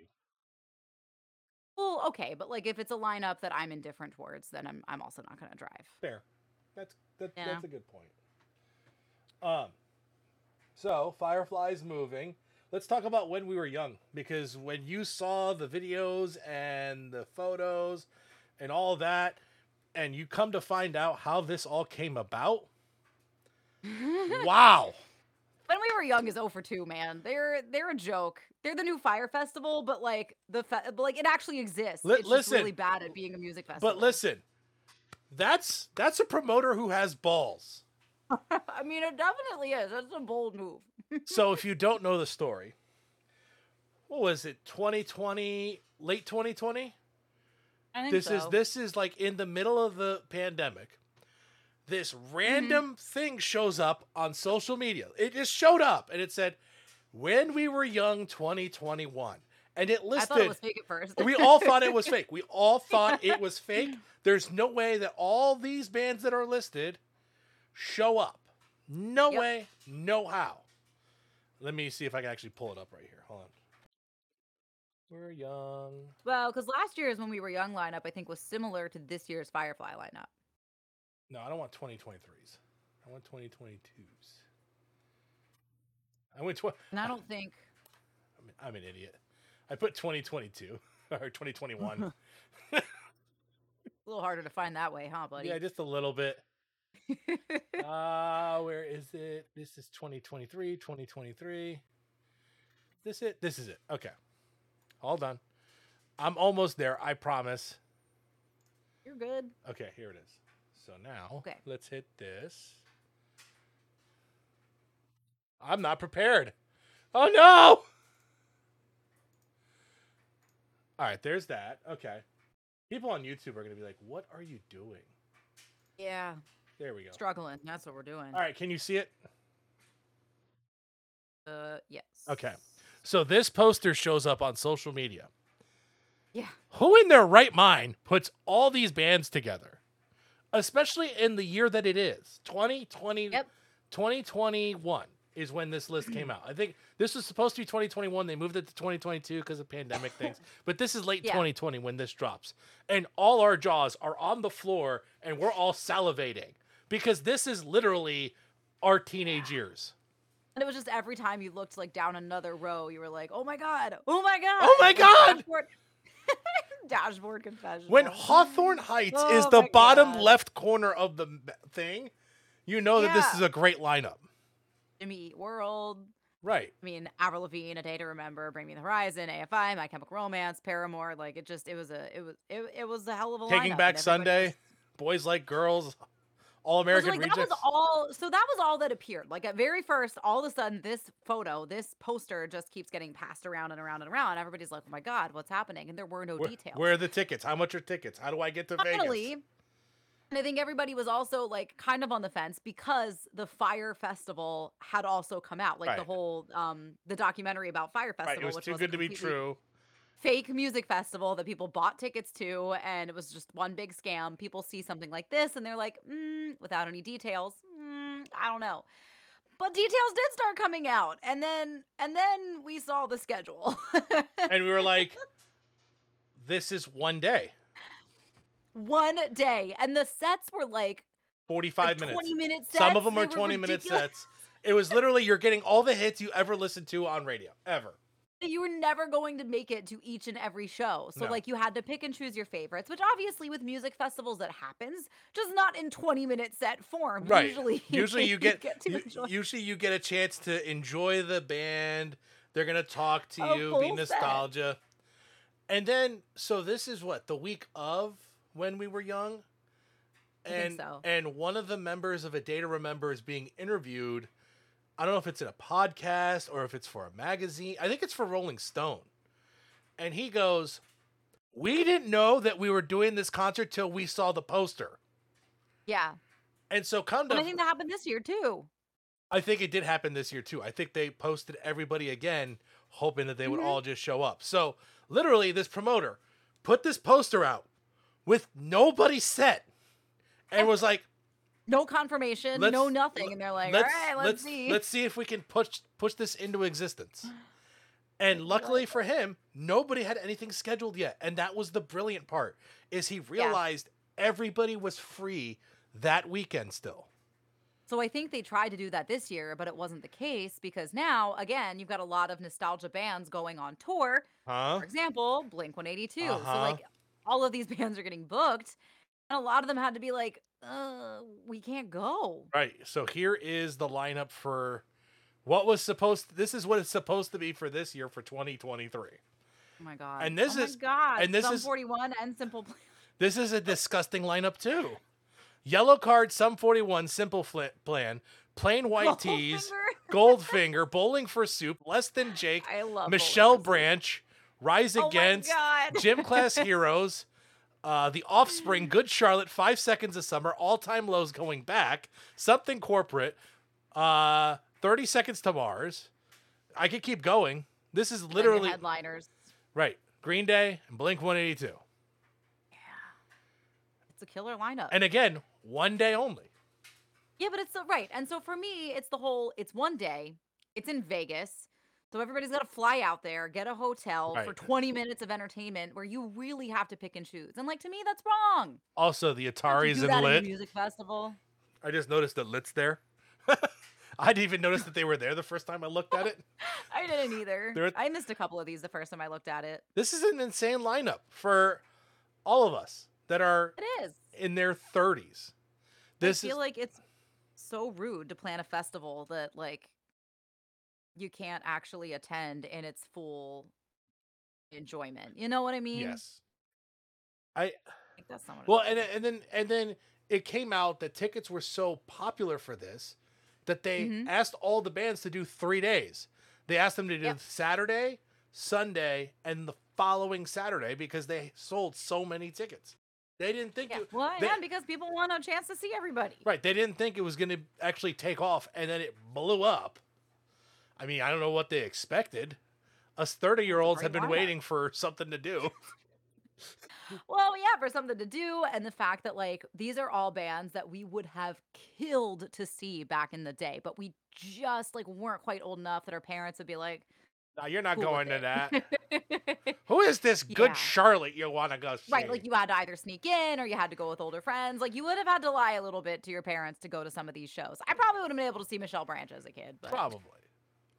[SPEAKER 3] Well, okay, but like if it's a lineup that I'm indifferent towards, then I'm I'm also not going to drive.
[SPEAKER 2] Fair. That's that,
[SPEAKER 3] Yeah.
[SPEAKER 2] that's a good point. Um so Firefly's moving. Let's talk about when we were young because when you saw the videos and the photos and all that and you come to find out how this all came about, wow.
[SPEAKER 3] When we were young is 0 for 2, man. They're they're a joke. They're the new Fyre festival, but like the fe- like it actually exists.
[SPEAKER 2] Li-
[SPEAKER 3] it's
[SPEAKER 2] listen.
[SPEAKER 3] really bad at being a music festival.
[SPEAKER 2] But listen, that's that's a promoter who has balls.
[SPEAKER 3] I mean, it definitely is. That's a bold move.
[SPEAKER 2] so if you don't know the story, what was it? 2020, late 2020?
[SPEAKER 3] I think
[SPEAKER 2] This
[SPEAKER 3] so.
[SPEAKER 2] is this is like in the middle of the pandemic. This mm-hmm. random thing shows up on social media. It just showed up and it said, "When we were young, 2021," and it
[SPEAKER 3] I
[SPEAKER 2] listed.
[SPEAKER 3] thought it was fake at first.
[SPEAKER 2] we all thought it was fake. We all thought it was fake. There's no way that all these bands that are listed show up. No
[SPEAKER 3] Yep.
[SPEAKER 2] way, no how. Let me see if I can actually pull it up right here. Hold on. We're young.
[SPEAKER 3] well, because last year's when we were young lineup, I think was similar to this year's Firefly lineup.
[SPEAKER 2] No, I don't want 2023s. I want 2022s. I went. Tw-
[SPEAKER 3] And I don't think
[SPEAKER 2] I'm, I'm an idiot. I put 2022 or 2021.
[SPEAKER 3] a little harder to find that way, huh, buddy?
[SPEAKER 2] yeah, just a little bit. Ah, where is it? This is 2023, 2023. This it? This is it. Okay. All done. I'm almost there, I promise.
[SPEAKER 3] You're good.
[SPEAKER 2] Okay, here it is. So now,
[SPEAKER 3] Okay.
[SPEAKER 2] let's hit this. I'm not prepared. Oh no! All right, there's that. Okay. People on YouTube are going to be like, "What are you doing?"
[SPEAKER 3] Yeah,
[SPEAKER 2] There we go.
[SPEAKER 3] struggling. That's what we're doing.
[SPEAKER 2] All right, can you see it?
[SPEAKER 3] Uh, yes.
[SPEAKER 2] Okay. So this poster shows up on social media.
[SPEAKER 3] Yeah.
[SPEAKER 2] Who in their right mind puts all these bands together? Especially in the year that it is. 2020
[SPEAKER 3] Yep.
[SPEAKER 2] 2021 is when this list came out. I think this was supposed to be 2021. They moved it to 2022 because of pandemic things. But this is late
[SPEAKER 3] Yeah.
[SPEAKER 2] 2020 when this drops. And all our jaws are on the floor and we're all salivating because this is literally our teenage years.
[SPEAKER 3] And it was just every time you looked like down another row, you were like, "Oh my god! Oh my god!
[SPEAKER 2] Oh my God!
[SPEAKER 3] Dashboard, dashboard Confessional.
[SPEAKER 2] When Hawthorne Heights is
[SPEAKER 3] Oh
[SPEAKER 2] the bottom
[SPEAKER 3] God.
[SPEAKER 2] left corner of the thing, you know that this is a great lineup.
[SPEAKER 3] Jimmy Eat World.
[SPEAKER 2] Right.
[SPEAKER 3] I mean, Avril Lavigne, A Day to Remember, Bring Me the Horizon, AFI, My Chemical Romance, Paramore. Like it just, it was a, it was, it, it was a hell of a lineup.
[SPEAKER 2] Taking
[SPEAKER 3] lineup,
[SPEAKER 2] Back Sunday,
[SPEAKER 3] was-
[SPEAKER 2] Boys Like Girls, All
[SPEAKER 3] So, like, that was all. So that was all that appeared. Like at very first, all of a sudden, this photo, this poster, just keeps getting passed around and around and around. Everybody's like, "Oh my god, what's happening?" And there were no
[SPEAKER 2] where,
[SPEAKER 3] details.
[SPEAKER 2] where are the tickets? How much are tickets? How do I get to
[SPEAKER 3] Finally,
[SPEAKER 2] Vegas?
[SPEAKER 3] and I think everybody was also like kind of on the fence because the Fyre Festival had also come out, like the whole um the documentary about Fyre Festival,
[SPEAKER 2] Right, it was
[SPEAKER 3] which
[SPEAKER 2] too
[SPEAKER 3] was
[SPEAKER 2] good to be true.
[SPEAKER 3] Fake music festival that people bought tickets to and it was just one big scam people see something like this and they're like mm, without any details mm, i don't know but details did start coming out and then and then we saw the schedule
[SPEAKER 2] And we were like, this is one day,
[SPEAKER 3] one day and the sets were like,
[SPEAKER 2] 45
[SPEAKER 3] like
[SPEAKER 2] minutes.
[SPEAKER 3] 20 minute sets
[SPEAKER 2] Some of them
[SPEAKER 3] They
[SPEAKER 2] are
[SPEAKER 3] were
[SPEAKER 2] 20 minute sets. It was literally you're getting all the hits you ever listened to on radio, ever.
[SPEAKER 3] You were never going to make it to each and every show. So
[SPEAKER 2] No.
[SPEAKER 3] like you had to pick and choose your favorites, which obviously with music festivals that happens, just not in 20 minute set form.
[SPEAKER 2] Right.
[SPEAKER 3] Usually
[SPEAKER 2] Usually you get,
[SPEAKER 3] to
[SPEAKER 2] you-
[SPEAKER 3] enjoy
[SPEAKER 2] usually you get a chance to enjoy the band. They're gonna talk to
[SPEAKER 3] A
[SPEAKER 2] you,
[SPEAKER 3] full
[SPEAKER 2] be
[SPEAKER 3] set.
[SPEAKER 2] nostalgia. And then so this is what, the week of when we were young?
[SPEAKER 3] I think
[SPEAKER 2] And
[SPEAKER 3] so.
[SPEAKER 2] and one of the members of a day to remember is being interviewed. I don't know if it's in a podcast or if it's for a magazine. I think it's for Rolling Stone. And he goes, We didn't know that we were doing this concert till we saw the poster.
[SPEAKER 3] Yeah.
[SPEAKER 2] And so come to
[SPEAKER 3] I think that happened this year too.
[SPEAKER 2] I think it did happen this year too. I think they posted everybody again, hoping that they would
[SPEAKER 3] Mhm.
[SPEAKER 2] all just show up. So literally, this promoter put this poster out with nobody set, and was like,
[SPEAKER 3] No confirmation,
[SPEAKER 2] Let's-
[SPEAKER 3] no nothing. And they're like, all right, let's, see.
[SPEAKER 2] let's see if we can push push this into existence." And luckily for him, nobody had anything scheduled yet, and that was the brilliant part. Is he realized everybody was free that weekend still.
[SPEAKER 3] So I think they tried to do that this year, but it wasn't the case because now, again, you've got a lot of nostalgia bands going on tour.
[SPEAKER 2] Huh?
[SPEAKER 3] For example, Blink 182. So,
[SPEAKER 2] Uh-huh.
[SPEAKER 3] like, all of these bands are getting booked. And a lot of them had to be like, uh, we can't go.
[SPEAKER 2] Right. So here is the lineup for what was supposed this is what it's supposed to be for this year for 2023.
[SPEAKER 3] Oh my God.
[SPEAKER 2] And this
[SPEAKER 3] oh
[SPEAKER 2] is-
[SPEAKER 3] God.
[SPEAKER 2] and this
[SPEAKER 3] Sum
[SPEAKER 2] is-
[SPEAKER 3] 41 and Simple Plan.
[SPEAKER 2] This is a disgusting lineup too. Yellowcard, Sum 41, Simple Fl- Plan, Plain White T's,
[SPEAKER 3] Goldfinger.
[SPEAKER 2] Goldfinger, Bowling for Soup, Less Than Jake,
[SPEAKER 3] I love
[SPEAKER 2] Michelle
[SPEAKER 3] Goldfinger.
[SPEAKER 2] Branch, Rise
[SPEAKER 3] Oh
[SPEAKER 2] Against. Gym Class Heroes, uh, The Offspring, Good Charlotte, Five Seconds of Summer, All Time Lows Going Back, Something Corporate, uh, 30 Seconds to Mars. I could keep going. This is literally
[SPEAKER 3] headliners.
[SPEAKER 2] right. Green Day and Blink 182. Yeah.
[SPEAKER 3] It's a killer lineup.
[SPEAKER 2] And again, one day only.
[SPEAKER 3] Yeah, but it's so right. And so for me, it's the whole it's one day. It's in Vegas. So everybody's got to fly out there, get a hotel for 20 minutes of entertainment where you really have to pick and choose. And like to me that's wrong.
[SPEAKER 2] Also, the Ataris
[SPEAKER 3] do
[SPEAKER 2] and
[SPEAKER 3] that in a
[SPEAKER 2] Lit.
[SPEAKER 3] music festival.
[SPEAKER 2] I just noticed that Lit's there. I didn't even notice that they were there the first time I looked at it.
[SPEAKER 3] I didn't either. I missed a couple of these the first time I looked at it.
[SPEAKER 2] This is an insane lineup for all of us that are
[SPEAKER 3] It is.
[SPEAKER 2] in their 30s. This
[SPEAKER 3] I
[SPEAKER 2] is
[SPEAKER 3] feel like it's so rude to plan a festival that like you can't actually attend in its full enjoyment. You know what I mean?
[SPEAKER 2] yes. I
[SPEAKER 3] I think that's not what
[SPEAKER 2] well, and and then and then it came out that tickets were so popular for this that they
[SPEAKER 3] Mhm.
[SPEAKER 2] asked all the bands to do three days. They asked them to do
[SPEAKER 3] Yep.
[SPEAKER 2] Saturday, Sunday, and the following Saturday because they sold so many tickets. They didn't think
[SPEAKER 3] Yeah.
[SPEAKER 2] it,
[SPEAKER 3] Well,
[SPEAKER 2] they-
[SPEAKER 3] yeah, because people want a chance to see everybody.
[SPEAKER 2] Right. They didn't think it was going to actually take off, and then it blew up. I mean, I don't know what they expected. Us 30 year olds have been waiting for something to do.
[SPEAKER 3] Well, yeah, for something to do, and the fact that like these are all bands that we would have killed to see back in the day, but we just like weren't quite old enough that our parents would be like,
[SPEAKER 2] no, you're not
[SPEAKER 3] cool
[SPEAKER 2] going to that. Who is this good
[SPEAKER 3] Yeah.
[SPEAKER 2] Charlotte you want to go see?
[SPEAKER 3] right, like you had to either sneak in or you had to go with older friends. Like you would have had to lie a little bit to your parents to go to some of these shows. I probably would have been able to see Michelle Branch as a kid, but
[SPEAKER 2] Probably.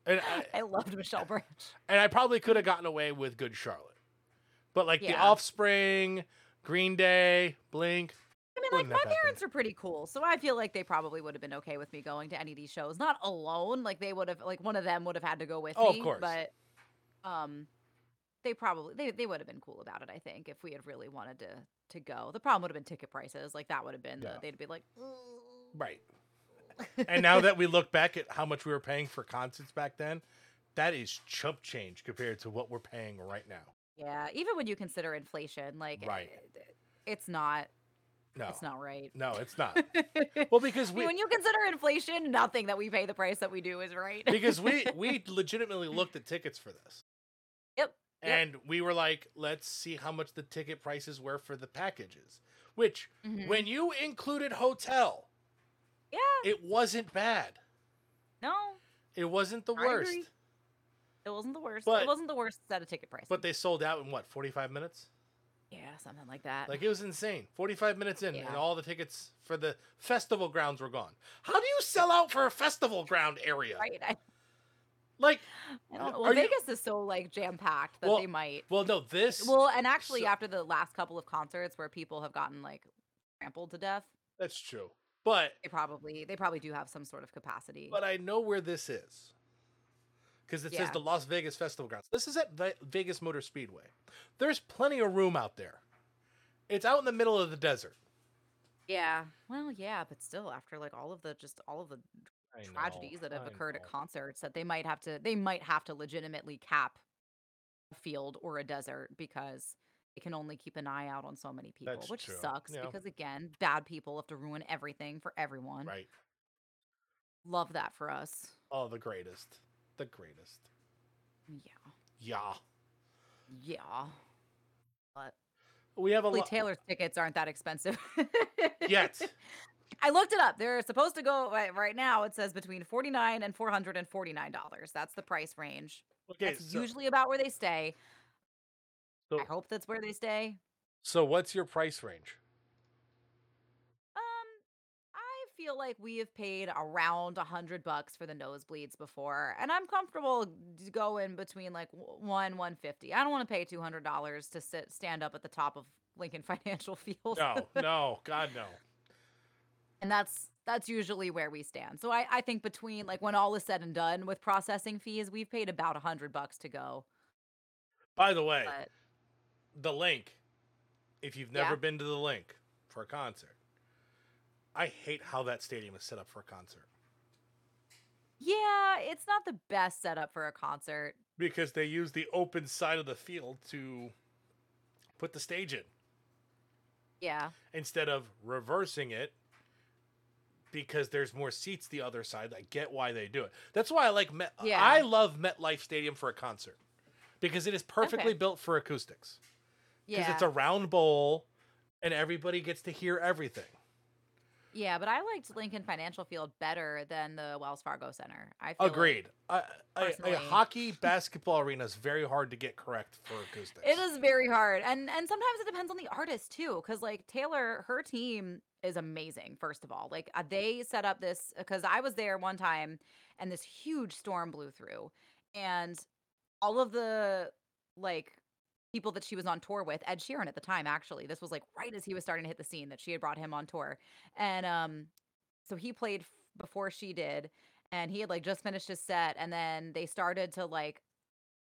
[SPEAKER 2] And I,
[SPEAKER 3] I loved Michelle Branch.
[SPEAKER 2] and I probably could have gotten away with Good Charlotte. But like the Offspring, Green Day, Blink.
[SPEAKER 3] I mean, like my parents are pretty cool, so I feel like they probably would have been okay with me going to any of these shows. Not alone, like they would have, like one of them would have had to go with
[SPEAKER 2] Oh, of
[SPEAKER 3] me.
[SPEAKER 2] course.
[SPEAKER 3] But, um, they probably they they would have been cool about it. I think if we had really wanted to to go. The problem would have been ticket prices. Like that would have been
[SPEAKER 2] Yeah.
[SPEAKER 3] the, they'd be like, "Ugh,
[SPEAKER 2] Right. And now that we look back at how much we were paying for concerts back then, that is chump change compared to what we're paying right now.
[SPEAKER 3] Yeah, even when you consider inflation, like
[SPEAKER 2] Right.
[SPEAKER 3] eh, it's not
[SPEAKER 2] No.
[SPEAKER 3] it's not right.
[SPEAKER 2] No, it's not. well, because we
[SPEAKER 3] when you consider inflation, nothing that we pay the price that we do is right.
[SPEAKER 2] because we we legitimately looked at tickets for this.
[SPEAKER 3] Yep, yep.
[SPEAKER 2] And we were like, let's see how much the ticket prices were for the packages. Which
[SPEAKER 3] Mhm.
[SPEAKER 2] when you included hotel,
[SPEAKER 3] yeah,
[SPEAKER 2] it wasn't bad.
[SPEAKER 3] no,
[SPEAKER 2] It wasn't the
[SPEAKER 3] I
[SPEAKER 2] worst.
[SPEAKER 3] agree. it wasn't the worst.
[SPEAKER 2] But-
[SPEAKER 3] it wasn't the worst set of ticket prices.
[SPEAKER 2] But they sold out in what, 45 minutes?
[SPEAKER 3] yeah, something like that.
[SPEAKER 2] Like it was insane. 45 minutes in, and all the tickets for the festival grounds were gone. How do you sell out for a festival ground area?
[SPEAKER 3] right? I,
[SPEAKER 2] Like,
[SPEAKER 3] I don't know.
[SPEAKER 2] Are
[SPEAKER 3] Well,
[SPEAKER 2] you-
[SPEAKER 3] Vegas is so like jam packed that
[SPEAKER 2] Well,
[SPEAKER 3] they might.
[SPEAKER 2] well, no, this.
[SPEAKER 3] Well, and actually,
[SPEAKER 2] so-
[SPEAKER 3] after the last couple of concerts where people have gotten like trampled to death,
[SPEAKER 2] that's true. But,
[SPEAKER 3] they probably they probably do have some sort of capacity.
[SPEAKER 2] but I know where this is. Because it says the Las Vegas Festival Grounds. This is at Ve- Vegas Motor Speedway. There's plenty of room out there. It's out in the middle of the desert.
[SPEAKER 3] yeah, well, yeah, but still, after like all of the just all of the
[SPEAKER 2] I know,
[SPEAKER 3] tragedies that have
[SPEAKER 2] I
[SPEAKER 3] occurred at concerts that they might have to they might have to legitimately cap a field or a desert because can only keep an eye out on so many people
[SPEAKER 2] That's
[SPEAKER 3] which
[SPEAKER 2] true,
[SPEAKER 3] sucks
[SPEAKER 2] yeah.
[SPEAKER 3] because again bad people have to ruin everything for everyone
[SPEAKER 2] Right.
[SPEAKER 3] love that for us
[SPEAKER 2] Oh, the greatest. The greatest.
[SPEAKER 3] yeah
[SPEAKER 2] Yeah.
[SPEAKER 3] yeah but
[SPEAKER 2] We have a lot.
[SPEAKER 3] taylor's tickets aren't that expensive
[SPEAKER 2] Yet.
[SPEAKER 3] I looked it up. They're supposed to go right, right now. It says between forty nine and four hundred and forty nine dollars. That's the price range.
[SPEAKER 2] Okay,
[SPEAKER 3] That's
[SPEAKER 2] so,
[SPEAKER 3] usually about where they stay.
[SPEAKER 2] So,
[SPEAKER 3] I hope that's where they stay.
[SPEAKER 2] so what's your price range?
[SPEAKER 3] Um, I feel like we have paid around a hundred bucks for the nosebleeds before, and I'm comfortable going between like one one fifty. I don't want to pay two hundred dollars to sit stand up at the top of Lincoln Financial Field.
[SPEAKER 2] No, no, God, no.
[SPEAKER 3] and that's that's usually where we stand. So I I think between like when all is said and done with processing fees, we've paid about a hundred bucks to go.
[SPEAKER 2] By the way,
[SPEAKER 3] But
[SPEAKER 2] the Linc, if you've
[SPEAKER 3] Yeah.
[SPEAKER 2] never been to the Linc for a concert, I hate how that stadium is set up for a concert
[SPEAKER 3] yeah, it's not the best setup for a concert.
[SPEAKER 2] because they use the open side of the field to put the stage in
[SPEAKER 3] Yeah.
[SPEAKER 2] instead of reversing it because there's more seats the other side. I get why they do it. That's why I like Met.
[SPEAKER 3] Yeah.
[SPEAKER 2] I love MetLife Stadium for a concert because it is perfectly
[SPEAKER 3] Okay.
[SPEAKER 2] built for acoustics. Because
[SPEAKER 3] Yeah.
[SPEAKER 2] it's a round bowl and everybody gets to hear everything.
[SPEAKER 3] Yeah, but I liked Lincoln Financial Field better than the Wells Fargo Center. I feel like
[SPEAKER 2] Agreed. A, a, a hockey basketball arena is very hard to get correct for acoustics.
[SPEAKER 3] it is very hard, and and sometimes it depends on the artist too. Because like Taylor, her team is amazing. First of all, like uh, they set up this because I was there one time, and this huge storm blew through, and all of the like people that she was on tour with, Ed Sheeran at the time, actually, this was like right as he was starting to hit the scene that she had brought him on tour, and um, so he played f- before she did, and he had like just finished his set, and then they started to like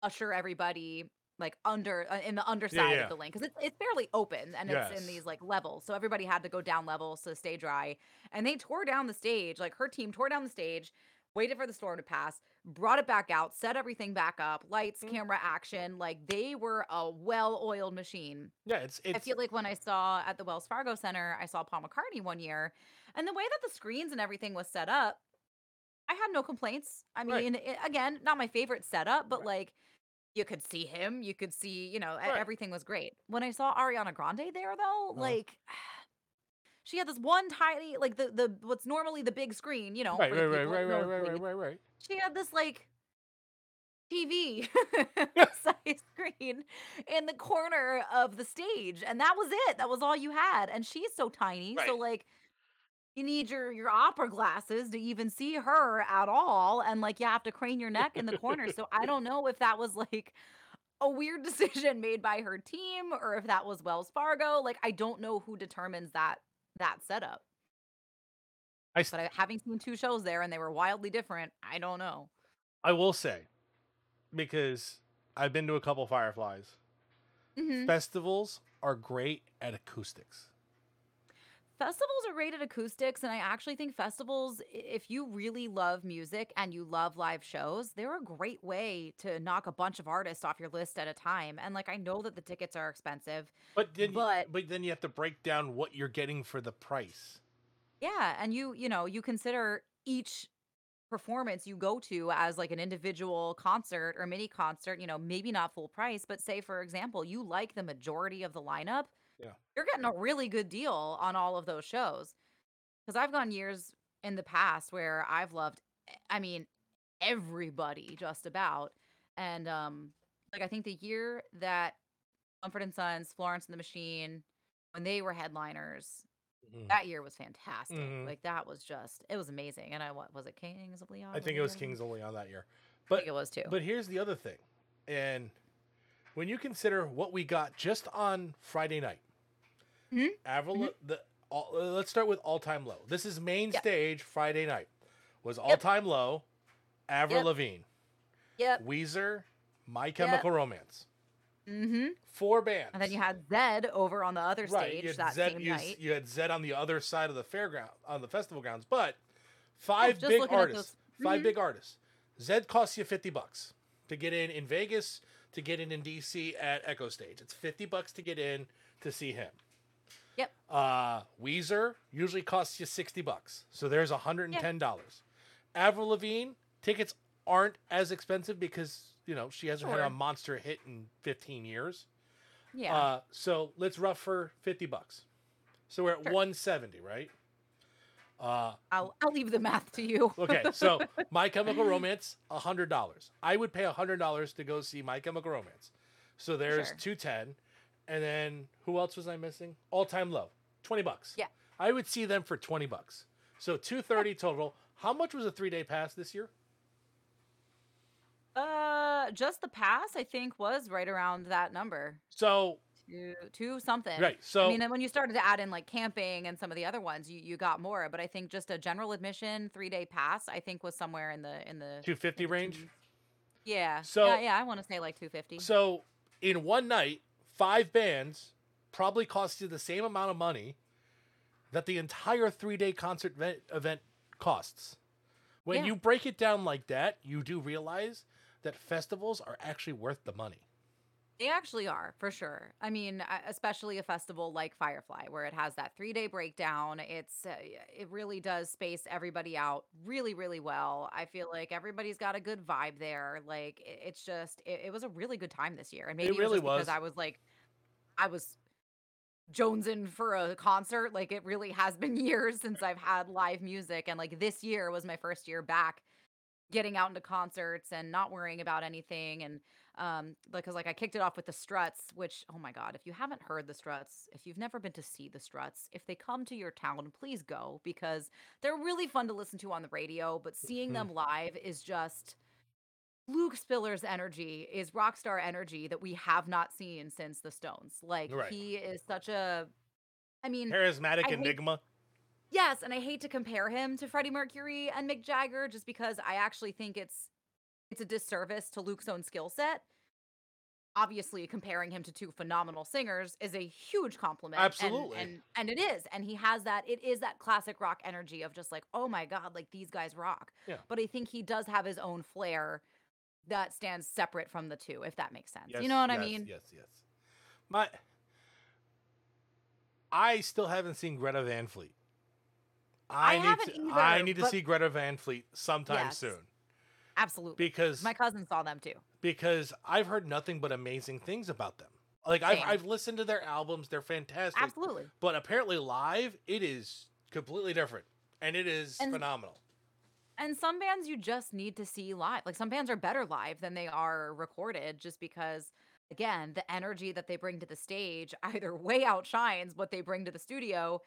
[SPEAKER 3] usher everybody like under uh, in the underside
[SPEAKER 2] yeah.
[SPEAKER 3] of the lane because it's, it's fairly open and it's
[SPEAKER 2] Yes.
[SPEAKER 3] in these like levels so everybody had to go down levels to stay dry and they tore down the stage like her team tore down the stage waited for the storm to pass brought it back out set everything back up lights
[SPEAKER 2] Mm.
[SPEAKER 3] camera action like they were a well-oiled machine
[SPEAKER 2] yeah, it's it's
[SPEAKER 3] I feel like when I saw at the Wells Fargo Center, I saw Paul McCartney one year, and the way that the screens and everything was set up, I had no complaints. I
[SPEAKER 2] Right.
[SPEAKER 3] mean, it, again, not my favorite setup, but
[SPEAKER 2] Right.
[SPEAKER 3] like you could see him, you could see, you know,
[SPEAKER 2] Right.
[SPEAKER 3] everything was great. When I saw Ariana Grande there, though,
[SPEAKER 2] Uh-huh.
[SPEAKER 3] like. She had this one tiny, like the the what's normally the big screen, you know.
[SPEAKER 2] right, right, right, right, right, right, right, right, right.
[SPEAKER 3] She had this like TV size screen in the corner of the stage, and that was it. That was all you had. And she's so tiny, so like you need your your opera glasses to even see her at all, and like you have to crane your neck in the corner. so I don't know if that was like a weird decision made by her team or if that was Wells Fargo. Like I don't know who determines that that setup.
[SPEAKER 2] I, s-
[SPEAKER 3] But I, having seen two shows there and they were wildly different, I don't know.
[SPEAKER 2] I will say, because I've been to a couple Fireflies,
[SPEAKER 3] Mhm.
[SPEAKER 2] festivals are great at acoustics.
[SPEAKER 3] Festivals are rated acoustics and i actually think festivals, if you really love music and you love live shows they're a great way to knock a bunch of artists off your list at a time and like i know that the tickets are expensive
[SPEAKER 2] But then,
[SPEAKER 3] But-
[SPEAKER 2] but then you have to break down what you're getting for the price.
[SPEAKER 3] yeah and you you know you consider each performance you go to as like an individual concert or mini concert you know maybe not full price but say for example you like the majority of the lineup
[SPEAKER 2] Yeah.
[SPEAKER 3] you're getting a really good deal on all of those shows because i've gone years in the past where i've loved I mean everybody just about and um like i think the year that Mumford and sons florence and the machine when they were headliners
[SPEAKER 2] Mhm.
[SPEAKER 3] that year was fantastic.
[SPEAKER 2] Mhm.
[SPEAKER 3] Like that was just it was amazing. And I what was it Kings of Leon?
[SPEAKER 2] I think it was? Kings of Leon that year. But
[SPEAKER 3] it was too.
[SPEAKER 2] But here's the other thing. And when you consider what we got just on Friday night,
[SPEAKER 3] Mhm,
[SPEAKER 2] Avril, the all, let's start with all time low. This is main
[SPEAKER 3] Yep.
[SPEAKER 2] stage Friday night. Was all time low, Avril
[SPEAKER 3] Yep.
[SPEAKER 2] Lavigne,
[SPEAKER 3] yep.
[SPEAKER 2] Weezer, My Chemical Romance.
[SPEAKER 3] Mm-hmm.
[SPEAKER 2] Four bands.
[SPEAKER 3] And then you had Zedd over on the other
[SPEAKER 2] right,
[SPEAKER 3] stage
[SPEAKER 2] you had
[SPEAKER 3] that
[SPEAKER 2] Zedd,
[SPEAKER 3] same
[SPEAKER 2] you,
[SPEAKER 3] night.
[SPEAKER 2] you had Zedd on the other side of the fairground on the festival grounds, but five big
[SPEAKER 3] looking at
[SPEAKER 2] artists. 5
[SPEAKER 3] Mhm.
[SPEAKER 2] big artists. Zedd costs you fifty bucks to get in in Vegas, to get in in DC at Echostage. It's fifty bucks to get in to see him.
[SPEAKER 3] Yep.
[SPEAKER 2] Uh, Weezer usually costs you sixty bucks, so there's hundred and ten dollars. Avril Lavigne tickets aren't as expensive because you know she hasn't had a monster hit in fifteen years.
[SPEAKER 3] Yeah.
[SPEAKER 2] Uh, so let's rough for fifty bucks. So we're at
[SPEAKER 3] Sure.
[SPEAKER 2] one seventy, right? Uh,
[SPEAKER 3] I'll I'll leave the math to you.
[SPEAKER 2] okay, so My Chemical Romance, hundred dollars. I would pay hundred dollars to go see My Chemical Romance. So there's
[SPEAKER 3] Sure.
[SPEAKER 2] two ten, and then who else was I missing? All Time Low, twenty bucks.
[SPEAKER 3] Yeah.
[SPEAKER 2] I would see them for twenty bucks. So two thirty total. How much was a three day pass this year?
[SPEAKER 3] Uh just the pass I think was right around that number.
[SPEAKER 2] So
[SPEAKER 3] Two, two something.
[SPEAKER 2] right, so
[SPEAKER 3] I mean, when you started to add in like camping and some of the other ones, you, you got more. But I think just a general admission three day pass, I think was somewhere in the in the
[SPEAKER 2] two fifty range.
[SPEAKER 3] Yeah.
[SPEAKER 2] So-
[SPEAKER 3] yeah, yeah, I want to say like two fifty.
[SPEAKER 2] So in one night, five bands probably cost you the same amount of money that the entire three day concert event, costs. When
[SPEAKER 3] Yeah.
[SPEAKER 2] you break it down like that, you do realize that festivals are actually worth the money.
[SPEAKER 3] They actually are, for sure. I mean, uh, especially a festival like Firefly, where it has that three day breakdown. It's uh, it really does space everybody out really, really well. I feel like everybody's got a good vibe there. Like it- it's just, it, it was a really good time this year, and maybe it,
[SPEAKER 2] really
[SPEAKER 3] was, just
[SPEAKER 2] was.
[SPEAKER 3] because I was like, I was jonesing for a concert. Like it really has been years since I've had live music, and like this year was my first year back getting out into concerts and not worrying about anything and um because like I kicked it off with the Struts which oh my god if you haven't heard the Struts if you've never been to see the Struts if they come to your town please go because they're really fun to listen to on the radio but seeing
[SPEAKER 2] Mhm.
[SPEAKER 3] them live is just Luke Spiller's energy is rock star energy that we have not seen since the Stones like
[SPEAKER 2] Right.
[SPEAKER 3] he is such a I mean
[SPEAKER 2] Charismatic
[SPEAKER 3] I hate-
[SPEAKER 2] enigma.
[SPEAKER 3] Yes, and I hate to compare him to Freddie Mercury and Mick Jagger just because I actually think it's it's a disservice to Luke's own skill set. Obviously, comparing him to two phenomenal singers is a huge compliment. and-
[SPEAKER 2] Absolutely.
[SPEAKER 3] And, and it is. And he has that, it is that classic rock energy of just like, oh my God, like these guys rock.
[SPEAKER 2] Yeah.
[SPEAKER 3] But I think he does have his own flair that stands separate from the two, if that makes sense.
[SPEAKER 2] Yes,
[SPEAKER 3] you know what I mean?
[SPEAKER 2] Yes, yes. My, I still haven't seen Greta Van Fleet.
[SPEAKER 3] I
[SPEAKER 2] need
[SPEAKER 3] haven't
[SPEAKER 2] to, I need to see Greta Van Fleet sometime
[SPEAKER 3] Yes.
[SPEAKER 2] soon
[SPEAKER 3] Absolutely.
[SPEAKER 2] because
[SPEAKER 3] My cousin saw them too.
[SPEAKER 2] because I've heard nothing but amazing things about them. Like I've, I've listened to their albums; they're fantastic.
[SPEAKER 3] Absolutely.
[SPEAKER 2] But apparently, live it is completely different, and it is
[SPEAKER 3] And-
[SPEAKER 2] phenomenal.
[SPEAKER 3] And some bands you just need to see live. Like some bands are better live than they are recorded just because again, the energy that they bring to the stage either way outshines what they bring to the studio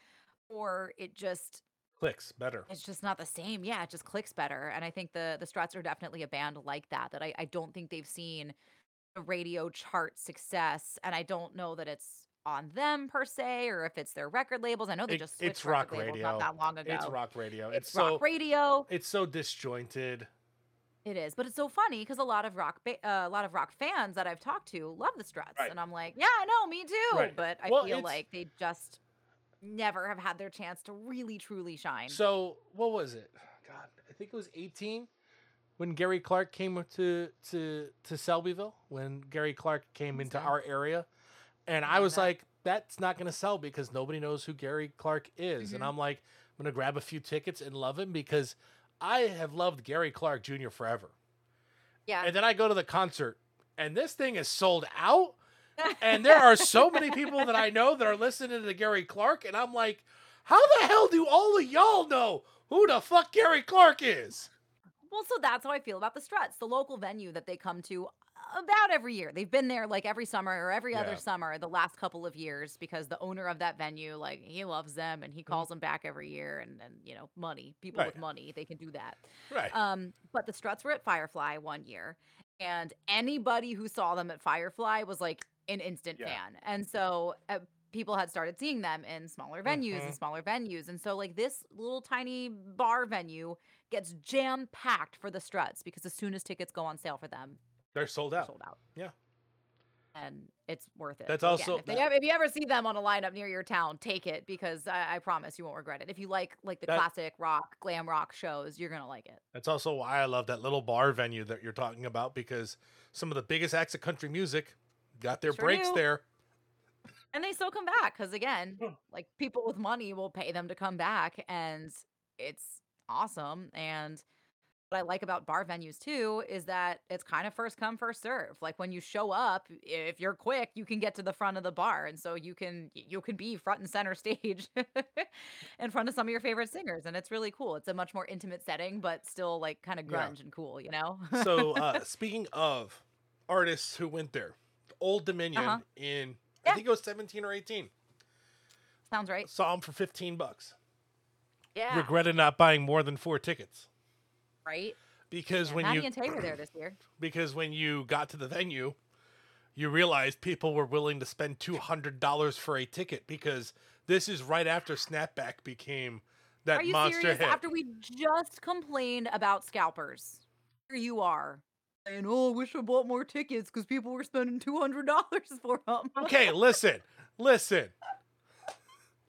[SPEAKER 3] or it just
[SPEAKER 2] Clicks better.
[SPEAKER 3] it's just not the same. Yeah, it just clicks better. And I think the the Struts are definitely a band like that that I, I don't think they've seen the radio chart success and I don't know that it's on them per se or if it's their record labels. I know they
[SPEAKER 2] It-
[SPEAKER 3] just
[SPEAKER 2] it's rock radio.
[SPEAKER 3] not that long ago.
[SPEAKER 2] It's rock radio.
[SPEAKER 3] It's,
[SPEAKER 2] It's,
[SPEAKER 3] rock
[SPEAKER 2] so
[SPEAKER 3] radio.
[SPEAKER 2] it's so disjointed.
[SPEAKER 3] It is, but it's so funny because a lot of rock, ba- uh, a lot of rock fans that I've talked to love the Struts,
[SPEAKER 2] Right.
[SPEAKER 3] and I'm like, yeah, I know, me too.
[SPEAKER 2] Right.
[SPEAKER 3] But I
[SPEAKER 2] Well,
[SPEAKER 3] feel like they just never have had their chance to really truly shine.
[SPEAKER 2] So what was it? God, I think it was 18 when Gary Clark came to to to Selbyville. When Gary Clark came into our area, and I was like, "That's not going to sell because nobody knows who Gary Clark is." And
[SPEAKER 3] Mhm.
[SPEAKER 2] I'm like, "I'm going to grab a few tickets and love him because I have loved Gary Clark Jr. forever."
[SPEAKER 3] yeah.
[SPEAKER 2] And then I go to the concert, and this thing is sold out. And there are so many people that I know that are listening to Gary Clark, and I'm like, how the hell do all of y'all know who the fuck Gary Clark is?
[SPEAKER 3] Well, so that's how I feel about the Struts, the local venue that they come to about every year. They've been there like every summer or every
[SPEAKER 2] Yeah.
[SPEAKER 3] other summer the last couple of years because the owner of that venue, like, he loves them and he calls them back every year. And, then, you know, money, people with money, they can do that.
[SPEAKER 2] Right.
[SPEAKER 3] Um, but the Struts were at Firefly one year, and anybody who saw them at Firefly was like an instant
[SPEAKER 2] Yeah.
[SPEAKER 3] fan. And so uh, people had started seeing them in smaller venues and
[SPEAKER 2] Mhm.
[SPEAKER 3] smaller venues. And so, like, this little tiny bar venue gets jam packed for the Struts because as soon as tickets go on sale for them,
[SPEAKER 2] They're sold
[SPEAKER 3] they're
[SPEAKER 2] out.
[SPEAKER 3] sold out.
[SPEAKER 2] Yeah.
[SPEAKER 3] And it's worth it.
[SPEAKER 2] That's
[SPEAKER 3] So
[SPEAKER 2] also-
[SPEAKER 3] if, they
[SPEAKER 2] that-
[SPEAKER 3] ever, if you ever see them on a lineup near your town, take it because I, I promise you won't regret it. If you like like the
[SPEAKER 2] That-
[SPEAKER 3] classic rock, glam rock shows, you're gonna like it.
[SPEAKER 2] That's also why I love that little bar venue that you're talking about because some of the biggest acts of country music got their
[SPEAKER 3] Sure
[SPEAKER 2] breaks
[SPEAKER 3] do.
[SPEAKER 2] there.
[SPEAKER 3] and they still come back because again
[SPEAKER 2] Hmm.
[SPEAKER 3] like people with money will pay them to come back and it's awesome and what i like about bar venues too is that it's kind of first come first serve like when you show up if you're quick you can get to the front of the bar and so you can you can be front and center stage in front of some of your favorite singers and it's really cool it's a much more intimate setting but still like kind of
[SPEAKER 2] Yeah.
[SPEAKER 3] grunge and cool you know
[SPEAKER 2] So uh, speaking of artists who went there, Old Dominion
[SPEAKER 3] Uh-huh.
[SPEAKER 2] in
[SPEAKER 3] Yeah.
[SPEAKER 2] I think it was 17 or 18
[SPEAKER 3] sounds right
[SPEAKER 2] saw them for 15 bucks.
[SPEAKER 3] yeah
[SPEAKER 2] Regretted not buying more than four tickets
[SPEAKER 3] right
[SPEAKER 2] because
[SPEAKER 3] yeah,
[SPEAKER 2] when
[SPEAKER 3] Maddie
[SPEAKER 2] you
[SPEAKER 3] and tay were there this year
[SPEAKER 2] because when you got to the venue, you realized people were willing to spend two hundred dollars for a ticket because this is right after Snapback became that
[SPEAKER 3] Are you
[SPEAKER 2] monster
[SPEAKER 3] serious?
[SPEAKER 2] hit.
[SPEAKER 3] After we just complained about scalpers, here you are saying, "Oh, I wish I bought more tickets because people were spending two hundred dollars for them."
[SPEAKER 2] okay, listen, listen,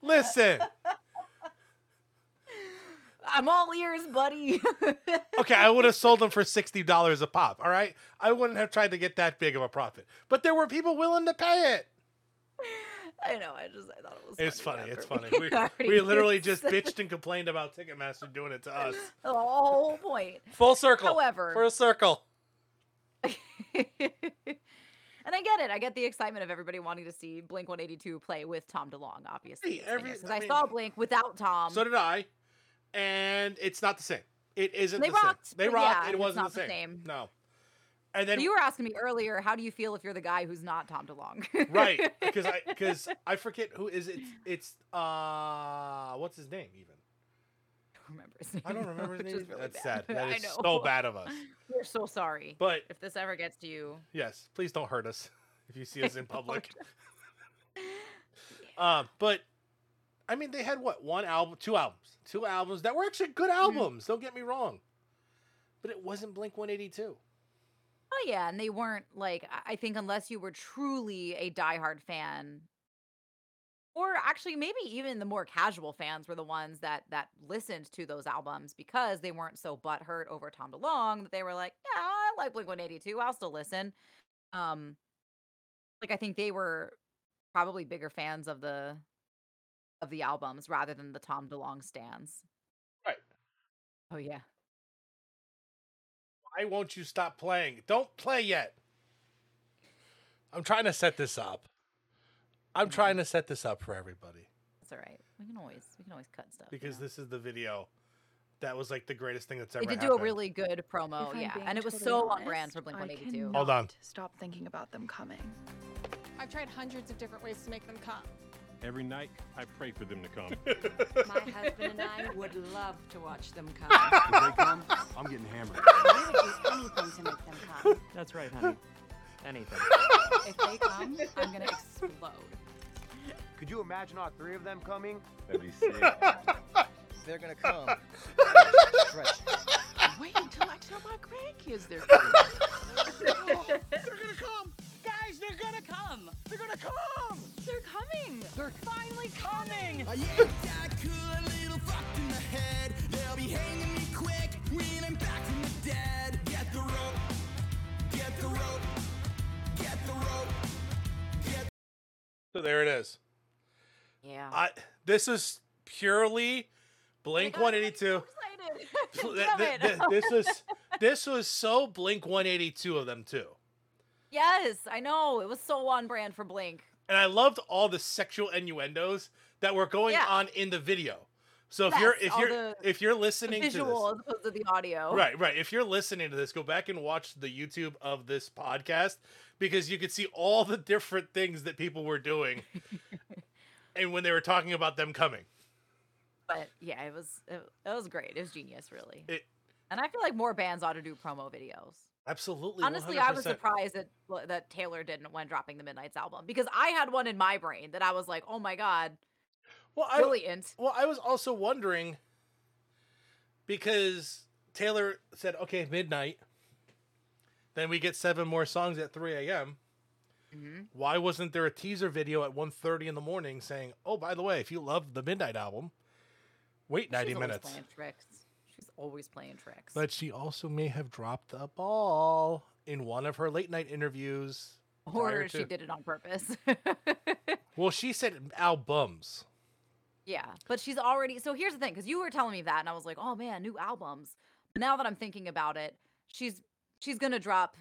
[SPEAKER 2] listen.
[SPEAKER 3] I'm all ears, buddy.
[SPEAKER 2] Okay, I would have sold them for sixty dollars a pop. All right, I wouldn't have tried to get that big of a profit, but there were people willing to pay it.
[SPEAKER 3] I know. I just I thought it was.
[SPEAKER 2] It's funny. It's funny. We, we literally just bitched and complained about Ticketmaster doing it to us.
[SPEAKER 3] The whole point.
[SPEAKER 2] Full circle.
[SPEAKER 3] However,
[SPEAKER 2] a circle.
[SPEAKER 3] and I get it. I get the excitement of everybody wanting to see Blink 182 play with Tom DeLonge, obviously.
[SPEAKER 2] Hey, every-
[SPEAKER 3] Because
[SPEAKER 2] I
[SPEAKER 3] I,
[SPEAKER 2] mean-
[SPEAKER 3] saw Blink without Tom.
[SPEAKER 2] So did I, and it's not the same. It isn't.
[SPEAKER 3] They
[SPEAKER 2] the
[SPEAKER 3] rocked,
[SPEAKER 2] Same. They rocked.
[SPEAKER 3] yeah,
[SPEAKER 2] it wasn't
[SPEAKER 3] not
[SPEAKER 2] the
[SPEAKER 3] the
[SPEAKER 2] same.
[SPEAKER 3] same.
[SPEAKER 2] No. And
[SPEAKER 3] So
[SPEAKER 2] then
[SPEAKER 3] you were asking me earlier, how do you feel if you're the guy who's not Tom DeLonge?
[SPEAKER 2] right because I because I forget who is it. It's uh what's his name even.
[SPEAKER 3] Remember his name.
[SPEAKER 2] I don't remember his name.
[SPEAKER 3] really
[SPEAKER 2] That's
[SPEAKER 3] bad.
[SPEAKER 2] sad. That is I
[SPEAKER 3] know.
[SPEAKER 2] so bad of us.
[SPEAKER 3] We're so sorry.
[SPEAKER 2] But
[SPEAKER 3] if this ever gets to you,
[SPEAKER 2] yes, please don't hurt us if you see us in public. Um, but I mean, they had what one album, two albums, two albums that were actually good
[SPEAKER 3] Mm-hmm.
[SPEAKER 2] albums. Don't get me wrong, but it wasn't Blink One Eighty Two.
[SPEAKER 3] oh yeah, and they weren't like I think unless you were truly a diehard fan, or actually maybe even the more casual fans were the ones that that listened to those albums because they weren't so butthurt over Tom DeLonge that they were like, yeah, I like Blink One Eighty Two, I'll still listen. Um, like I think they were probably bigger fans of the of the albums rather than the Tom DeLonge stands.
[SPEAKER 2] Right.
[SPEAKER 3] Oh yeah.
[SPEAKER 2] Why won't you stop playing? Don't play yet. I'm trying to set this up. I'm trying to set this up for everybody
[SPEAKER 3] That's all right. We can always we can always cut stuff. you
[SPEAKER 2] because
[SPEAKER 3] know?
[SPEAKER 2] this is the video that was like the greatest thing that's
[SPEAKER 3] they
[SPEAKER 2] ever
[SPEAKER 3] did
[SPEAKER 2] happened.
[SPEAKER 3] do a really good promo, yeah, and it was
[SPEAKER 4] totally
[SPEAKER 3] so on
[SPEAKER 4] honest,
[SPEAKER 3] brand for Blink
[SPEAKER 4] I
[SPEAKER 3] One Eighty Two.
[SPEAKER 2] Hold on.
[SPEAKER 4] Stop thinking about them coming.
[SPEAKER 5] I've tried hundreds of different ways to make them come.
[SPEAKER 6] Every night, I pray for them to come.
[SPEAKER 7] My husband and I would love to watch them come.
[SPEAKER 8] If they come, I'm getting hammered.
[SPEAKER 7] I would do anything to make them come.
[SPEAKER 9] That's right, honey. Anything.
[SPEAKER 7] If they come, I'm gonna explode.
[SPEAKER 8] Could you imagine all three of them coming?
[SPEAKER 6] That'd be sick.
[SPEAKER 9] They're gonna come. Stretch.
[SPEAKER 4] Wait until I tell my grandkids they're coming.
[SPEAKER 5] They're gonna come! Guys, they're gonna come! They're gonna come!
[SPEAKER 4] They're coming. They're finally coming.
[SPEAKER 1] I ain't that cool, a little fucked in the head. They'll be hanging me quick when I'm back from
[SPEAKER 2] So there it is.
[SPEAKER 3] Yeah.
[SPEAKER 2] I this is purely Blink 182.
[SPEAKER 3] excited.
[SPEAKER 2] Th-
[SPEAKER 3] Damn
[SPEAKER 2] th-
[SPEAKER 3] it.
[SPEAKER 2] th- this was this was so Blink 182 of them too.
[SPEAKER 3] yes, I know. It was so on brand for Blink.
[SPEAKER 2] And I loved all the sexual innuendos that were going
[SPEAKER 3] Yeah.
[SPEAKER 2] on in the video. So if you're if you're
[SPEAKER 3] the-
[SPEAKER 2] if you're listening to this,
[SPEAKER 3] as opposed to the audio.
[SPEAKER 2] right, right, if you're listening to this, go back and watch the YouTube of this podcast because you could see all the different things that people were doing, and when they were talking about them coming.
[SPEAKER 3] But yeah, it was it, it was great. It was genius, really.
[SPEAKER 2] It-
[SPEAKER 3] and I feel like more bands ought to do promo videos.
[SPEAKER 2] Absolutely.
[SPEAKER 3] Honestly, I was surprised that that Taylor didn't when dropping the Midnights album because I had one in my brain that I was like, "Oh my god,
[SPEAKER 2] Well, I,
[SPEAKER 3] brilliant!"
[SPEAKER 2] Well, I was also wondering because Taylor said, "Okay, midnight." Then we get seven more songs at 3 a.m.
[SPEAKER 3] Mhm.
[SPEAKER 2] Why wasn't there a teaser video at 1.30 in the morning saying, "Oh, by the way, if you love the Midnight album, wait 90
[SPEAKER 3] She's always
[SPEAKER 2] minutes."
[SPEAKER 3] playing tricks. She's always playing tricks.
[SPEAKER 2] But she also may have dropped the ball in one of her late night interviews.
[SPEAKER 3] or she
[SPEAKER 2] to-
[SPEAKER 3] did it on purpose.
[SPEAKER 2] Well, she said albums.
[SPEAKER 3] yeah, but she's already. So here's the thing, because you were telling me that, and I was like, "Oh man, new albums." But now that I'm thinking about it, she's she's gonna drop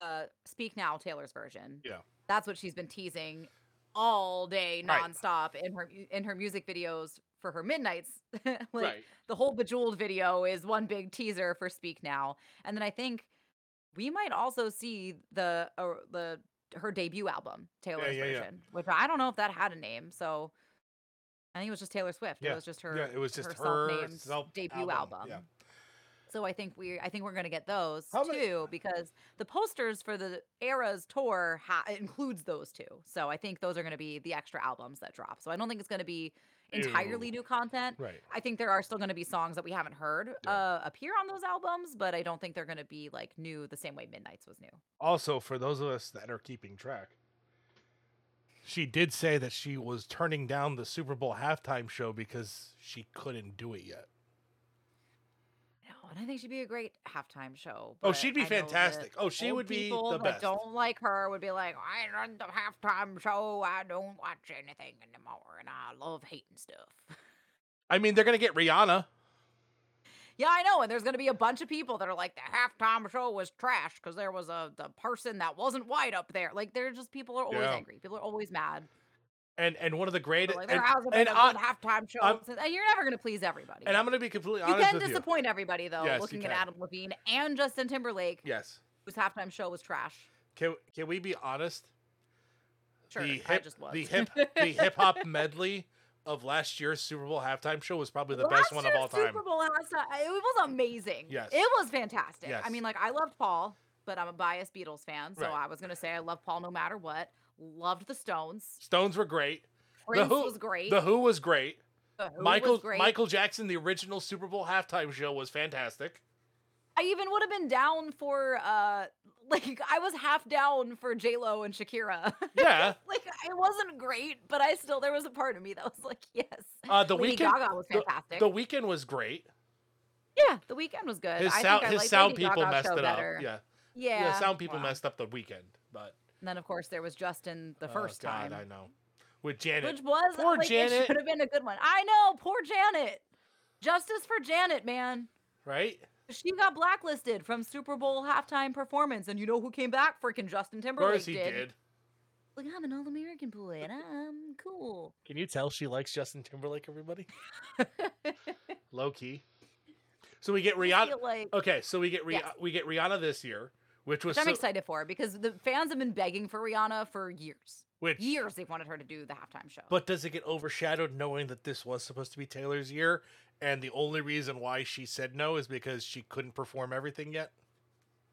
[SPEAKER 3] uh "Speak Now" Taylor's version.
[SPEAKER 2] Yeah.
[SPEAKER 3] that's what she's been teasing all day
[SPEAKER 2] Right.
[SPEAKER 3] nonstop in her in her music videos for her midnights. like the whole bejeweled video is one big teaser for Speak Now, and then I think we might also see the uh, the her debut album Taylor's
[SPEAKER 2] yeah, yeah.
[SPEAKER 3] version, which I don't know if that had a name. So I think it was just Taylor Swift.
[SPEAKER 2] Yeah,
[SPEAKER 3] It was just her.
[SPEAKER 2] yeah, it was just her
[SPEAKER 3] self-named
[SPEAKER 2] self
[SPEAKER 3] debut
[SPEAKER 2] album,
[SPEAKER 3] album. So I think we I think we're gonna get those
[SPEAKER 2] How many-
[SPEAKER 3] too because the posters for the Eras tour ha- includes those two. So I think those are gonna be the extra albums that drop. So I don't think it's gonna be entirely
[SPEAKER 2] Ew.
[SPEAKER 3] new content.
[SPEAKER 2] Right.
[SPEAKER 3] I think there are still going to be songs that we haven't heard
[SPEAKER 2] Yeah.
[SPEAKER 3] uh, appear on those albums, but I don't think they're going to be like new the same way Midnights was new.
[SPEAKER 2] Also, for those of us that are keeping track, she did say that she was turning down the Super Bowl halftime show because she couldn't do it yet.
[SPEAKER 3] And I think she'd be a great halftime show.
[SPEAKER 2] Oh, she'd be
[SPEAKER 3] I know that
[SPEAKER 2] fantastic. Oh, she would be the
[SPEAKER 3] that
[SPEAKER 2] best.
[SPEAKER 3] Don't like her would be like, I run the halftime show. I don't watch anything anymore, and I love hating stuff.
[SPEAKER 2] I mean, they're gonna get Rihanna.
[SPEAKER 3] Yeah, I know. And there's going to be a bunch of people that are like, the halftime show was trash because there was a the person that wasn't white up there. Like, they're just people are always
[SPEAKER 2] Yeah.
[SPEAKER 3] angry. People are always mad.
[SPEAKER 2] And and one of the great
[SPEAKER 3] Like,
[SPEAKER 2] and,
[SPEAKER 3] there hasn't been
[SPEAKER 2] and
[SPEAKER 3] good halftime show.
[SPEAKER 2] I'm-
[SPEAKER 3] since-" you're never going to please everybody.
[SPEAKER 2] and I'm gonna be completely
[SPEAKER 3] you can
[SPEAKER 2] with
[SPEAKER 3] disappoint everybody though.
[SPEAKER 2] Yes,
[SPEAKER 3] looking at. Adam Levine and Justin Timberlake.
[SPEAKER 2] Yes.
[SPEAKER 3] whose halftime show was trash.
[SPEAKER 2] Can can we be honest?
[SPEAKER 3] Sure,
[SPEAKER 2] the
[SPEAKER 3] I
[SPEAKER 2] hip
[SPEAKER 3] just was.
[SPEAKER 2] the hip the hip hop medley of last year's Super Bowl halftime show was probably the
[SPEAKER 3] Last
[SPEAKER 2] best one of all time.
[SPEAKER 3] Super Bowl halftime, it was amazing.
[SPEAKER 2] Yes.
[SPEAKER 3] it was fantastic.
[SPEAKER 2] Yes.
[SPEAKER 3] I mean, like I loved Paul, but I'm a biased Beatles fan, so
[SPEAKER 2] Right.
[SPEAKER 3] I was gonna say I love Paul no matter what. Loved the Stones.
[SPEAKER 2] Stones were great.
[SPEAKER 3] Prince
[SPEAKER 2] the Who
[SPEAKER 3] was great.
[SPEAKER 2] The Who was great.
[SPEAKER 3] The Who
[SPEAKER 2] Michael
[SPEAKER 3] was great.
[SPEAKER 2] Michael Jackson, the original Super Bowl halftime show was fantastic.
[SPEAKER 3] I even would have been down for uh like I was half down for J Lo and Shakira.
[SPEAKER 2] Yeah.
[SPEAKER 3] like it wasn't great, but I still there was a part of me that was like, yes.
[SPEAKER 2] Uh, the
[SPEAKER 3] Lady
[SPEAKER 2] Weeknd
[SPEAKER 3] Gaga was fantastic.
[SPEAKER 2] The, Weeknd was great.
[SPEAKER 3] yeah, the Weeknd was good.
[SPEAKER 2] His
[SPEAKER 3] I
[SPEAKER 2] sound
[SPEAKER 3] think I
[SPEAKER 2] his sound
[SPEAKER 3] Lady
[SPEAKER 2] people
[SPEAKER 3] Gaga's
[SPEAKER 2] messed it
[SPEAKER 3] better.
[SPEAKER 2] up. Yeah.
[SPEAKER 3] Yeah.
[SPEAKER 2] Yeah, sound people
[SPEAKER 3] well.
[SPEAKER 2] messed up the Weeknd, but
[SPEAKER 3] And then of course there was Justin the first
[SPEAKER 2] oh,
[SPEAKER 3] first
[SPEAKER 2] God,
[SPEAKER 3] time.
[SPEAKER 2] I know. With Janet.
[SPEAKER 3] Which was
[SPEAKER 2] Poor
[SPEAKER 3] like,
[SPEAKER 2] Janet.
[SPEAKER 3] It should have been a good one. I know, poor Janet. Justice for Janet, man.
[SPEAKER 2] right?
[SPEAKER 3] She got blacklisted from Super Bowl halftime performance, and you know who came back? Freaking Justin Timberlake.
[SPEAKER 2] Of course he did.
[SPEAKER 3] Like I'm an all-American boy, and I'm cool.
[SPEAKER 2] Can you tell she likes Justin Timberlake, everybody? Low key. So we get Rihanna.
[SPEAKER 3] like
[SPEAKER 2] Okay, so we get Rih-
[SPEAKER 3] Yes.
[SPEAKER 2] we get Rihanna this year, which was
[SPEAKER 3] which I'm
[SPEAKER 2] so-
[SPEAKER 3] excited for because the fans have been begging for Rihanna for years.
[SPEAKER 2] which
[SPEAKER 3] Years they've wanted her to do the halftime show.
[SPEAKER 2] But does it get overshadowed knowing that this was supposed to be Taylor's year, and the only reason why she said no is because she couldn't perform everything yet?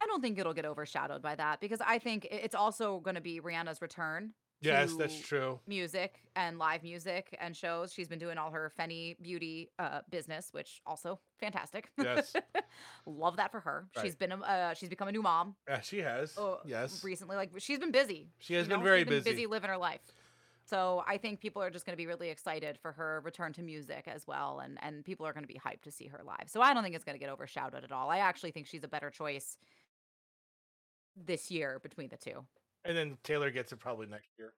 [SPEAKER 3] I don't think it'll get overshadowed by that because I think it's also going to be Rihanna's return.
[SPEAKER 2] Yes, that's true.
[SPEAKER 3] Music and live music and shows. She's been doing all her Fenty beauty uh, business, which also fantastic.
[SPEAKER 2] Yes.
[SPEAKER 3] Love that for her. She's
[SPEAKER 2] Right.
[SPEAKER 3] been a, uh, she's become a new mom.
[SPEAKER 2] Yeah, she has.
[SPEAKER 3] uh,
[SPEAKER 2] yes.
[SPEAKER 3] recently. Like she's been busy.
[SPEAKER 2] She has
[SPEAKER 3] you
[SPEAKER 2] been
[SPEAKER 3] know?
[SPEAKER 2] very
[SPEAKER 3] She's been
[SPEAKER 2] busy.
[SPEAKER 3] busy living her life. So I think people are just going to be really excited for her return to music as well, and and people are going to be hyped to see her live. So I don't think it's going to get overshadowed at all. I actually think she's a better choice this year between the two.
[SPEAKER 2] And then Taylor gets it probably next year.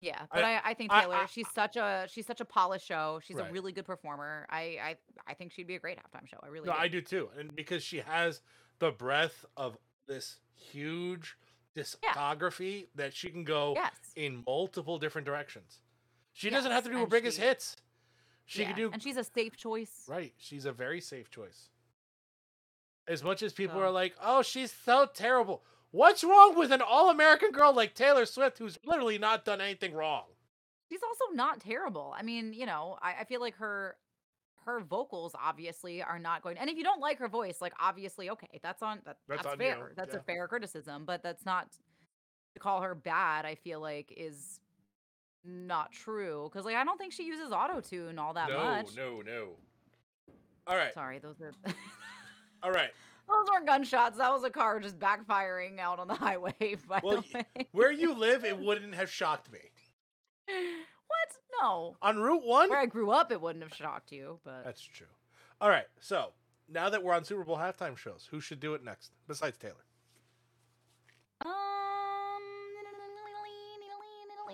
[SPEAKER 3] Yeah, but
[SPEAKER 2] I-
[SPEAKER 3] I, I, think Taylor,
[SPEAKER 2] I-
[SPEAKER 3] she's such a she's such a polished show. She's
[SPEAKER 2] Right.
[SPEAKER 3] a really good performer. I, I I think she'd be a great halftime show. I really
[SPEAKER 2] No,
[SPEAKER 3] do.
[SPEAKER 2] I do too, and because she has the breadth of this huge discography that she can go
[SPEAKER 3] Yes.
[SPEAKER 2] in multiple different directions. She
[SPEAKER 3] Yes,
[SPEAKER 2] doesn't have to do her biggest
[SPEAKER 3] she-
[SPEAKER 2] hits. She
[SPEAKER 3] Yeah,
[SPEAKER 2] can do
[SPEAKER 3] and she's a safe choice.
[SPEAKER 2] right. She's a very safe choice. As much as people
[SPEAKER 3] So-
[SPEAKER 2] are like, "Oh, she's so terrible," what's wrong with an all-American girl like Taylor Swift, who's literally not done anything wrong?
[SPEAKER 3] She's also not terrible. I mean, you know, I, I feel like her her vocals obviously are not going. And if you don't like her voice, like obviously, okay, that's on that,
[SPEAKER 2] That's
[SPEAKER 3] that's,
[SPEAKER 2] on you,
[SPEAKER 3] fair. That's
[SPEAKER 2] yeah.
[SPEAKER 3] a fair criticism, but that's not to call her bad. I feel like is not true because like I don't think she uses auto tune all that
[SPEAKER 2] no,
[SPEAKER 3] much.
[SPEAKER 2] no, no. All right,
[SPEAKER 3] Sorry, those are
[SPEAKER 2] all right.
[SPEAKER 3] Those weren't gunshots. That was a car just backfiring out on the highway. By
[SPEAKER 2] Well,
[SPEAKER 3] the way,
[SPEAKER 2] Where you live, it wouldn't have shocked me.
[SPEAKER 3] what? No.
[SPEAKER 2] On Route One,
[SPEAKER 3] Where I grew up, it wouldn't have shocked you, but
[SPEAKER 2] That's true. All right. So now that we're on Super Bowl halftime shows, who should do it next besides Taylor?
[SPEAKER 3] Um,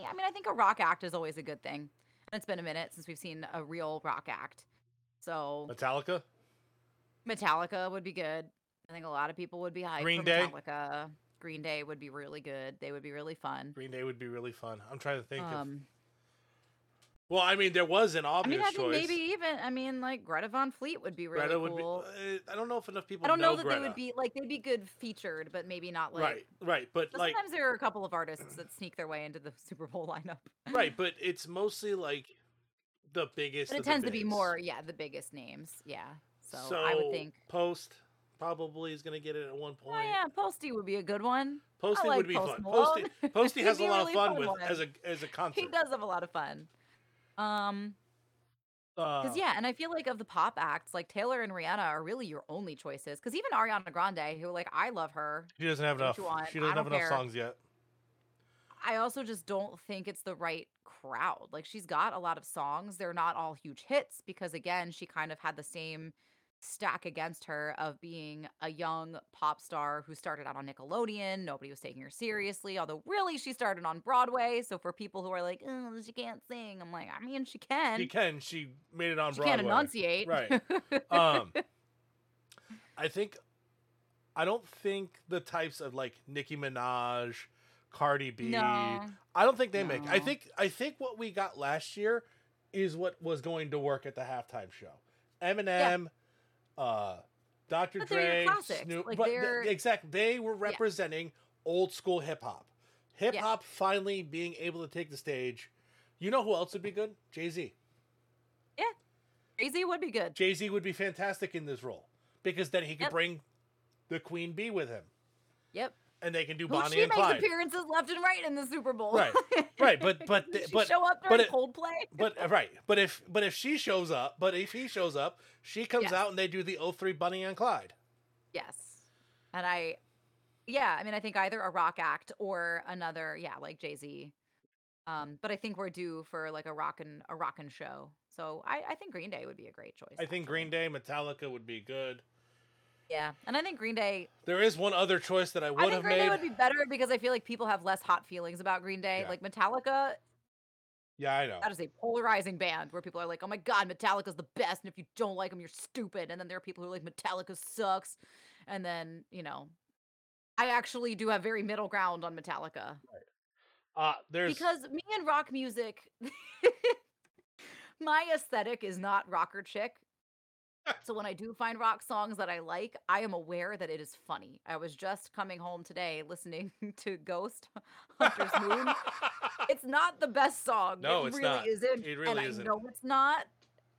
[SPEAKER 3] I mean, I think a rock act is always a good thing. And it's been a minute since we've seen a real rock act. So
[SPEAKER 2] Metallica?
[SPEAKER 3] Metallica would be good. I think a lot of people would be hyped
[SPEAKER 2] Green Day?
[SPEAKER 3] Metallica. Green Day would be really good. They would be really fun.
[SPEAKER 2] Green Day would be really fun. I'm trying to think of.
[SPEAKER 3] Um,
[SPEAKER 2] Well, I mean, there was an
[SPEAKER 3] I
[SPEAKER 2] obvious
[SPEAKER 3] mean, I think
[SPEAKER 2] choice.
[SPEAKER 3] maybe even I mean, like Greta Van Fleet would be really
[SPEAKER 2] Greta would
[SPEAKER 3] cool.
[SPEAKER 2] be. uh, I don't know if enough people
[SPEAKER 3] I don't know, that
[SPEAKER 2] Greta.
[SPEAKER 3] they would be like they'd be good featured, but maybe not like.
[SPEAKER 2] right, right, but
[SPEAKER 3] but
[SPEAKER 2] like,
[SPEAKER 3] sometimes there are a couple of artists that sneak their way into the Super Bowl lineup.
[SPEAKER 2] right, but it's mostly like the biggest.
[SPEAKER 3] But it
[SPEAKER 2] of
[SPEAKER 3] tends to be more, yeah, the biggest names. Yeah. So, I would think.
[SPEAKER 2] Post probably is going to get it at one point.
[SPEAKER 3] Oh, yeah, Posty would be a good one.
[SPEAKER 2] Posty
[SPEAKER 3] like
[SPEAKER 2] would be
[SPEAKER 3] Post
[SPEAKER 2] fun.
[SPEAKER 3] Malone.
[SPEAKER 2] Posty, Posty has a lot
[SPEAKER 3] really
[SPEAKER 2] of fun
[SPEAKER 3] fun
[SPEAKER 2] with
[SPEAKER 3] one.
[SPEAKER 2] as a as a concert.
[SPEAKER 3] He does have a lot of fun. Um,
[SPEAKER 2] Uh,
[SPEAKER 3] because yeah, and I feel like of the pop acts, like Taylor and Rihanna are really your only choices. Because even Ariana Grande, who like I love her,
[SPEAKER 2] She doesn't have enough. She doesn't have
[SPEAKER 3] don't
[SPEAKER 2] enough
[SPEAKER 3] care.
[SPEAKER 2] songs yet.
[SPEAKER 3] I also just don't think it's the right crowd. Like she's got a lot of songs. They're not all huge hits because again, she kind of had the same stack against her of being a young pop star who started out on Nickelodeon. Nobody was taking her seriously, although really she started on Broadway. So for people who are like, oh, she can't sing, I'm like, I mean, she can.
[SPEAKER 2] She can. She made it on
[SPEAKER 3] She
[SPEAKER 2] Broadway.
[SPEAKER 3] She can't enunciate.
[SPEAKER 2] Right. Um, I think. I don't think the types of like Nicki Minaj, Cardi B.
[SPEAKER 3] no.
[SPEAKER 2] I don't think they make. I think. I think what we got last year is what was going to work at the halftime show. Eminem, uh, Dr.
[SPEAKER 3] But
[SPEAKER 2] Dre, Snoop.
[SPEAKER 3] like,
[SPEAKER 2] but th-
[SPEAKER 3] they're-
[SPEAKER 2] exact. They were representing old school hip hop. Hip hop finally being able to take the stage. You know who else would be good? Jay Z.
[SPEAKER 3] Yeah, Jay Z would be good.
[SPEAKER 2] Jay Z would be fantastic in this role because then he could
[SPEAKER 3] Yep.
[SPEAKER 2] bring the Queen Bee with him,
[SPEAKER 3] Yep.
[SPEAKER 2] And they can do Bonnie
[SPEAKER 3] she
[SPEAKER 2] and
[SPEAKER 3] makes
[SPEAKER 2] Clyde.
[SPEAKER 3] appearances left and right in the Super Bowl.
[SPEAKER 2] Right, right, but but
[SPEAKER 3] she
[SPEAKER 2] but
[SPEAKER 3] show up
[SPEAKER 2] but
[SPEAKER 3] during
[SPEAKER 2] it-
[SPEAKER 3] Coldplay.
[SPEAKER 2] but uh, right, but if but if she shows up, but if he shows up, she comes
[SPEAKER 3] Yes.
[SPEAKER 2] out and they do the 03 Bonnie and Clyde.
[SPEAKER 3] Yes. And I, yeah, I mean, I think either a rock act or another, yeah, like Jay Z. Um, but I think we're due for like a rockin' a rockin' show. So I, I think Green Day would be a great choice.
[SPEAKER 2] I think. Green Day, Metallica would be good.
[SPEAKER 3] Yeah, and I think Green Day.
[SPEAKER 2] There is one other choice that I would I
[SPEAKER 3] think
[SPEAKER 2] have
[SPEAKER 3] Green
[SPEAKER 2] made.
[SPEAKER 3] Day would be better because I feel like people have less hot feelings about Green Day.
[SPEAKER 2] Yeah.
[SPEAKER 3] Like Metallica,
[SPEAKER 2] yeah, I know.
[SPEAKER 3] that is a polarizing band where people are like, "Oh my god, Metallica's the best," and if you don't like them, you're stupid. And then there are people who are like, "Metallica sucks," and then you know, I actually do have very middle ground on Metallica.
[SPEAKER 2] Uh, there's
[SPEAKER 3] because me and rock music my aesthetic is not rocker chick so when i do find rock songs that i like i am aware that it is funny. I was just coming home today listening to ghost hunter's moon. It's not the best song.
[SPEAKER 2] No,
[SPEAKER 3] it
[SPEAKER 2] it's
[SPEAKER 3] really
[SPEAKER 2] not.
[SPEAKER 3] isn't
[SPEAKER 2] It really
[SPEAKER 3] and i
[SPEAKER 2] isn't.
[SPEAKER 3] know it's not.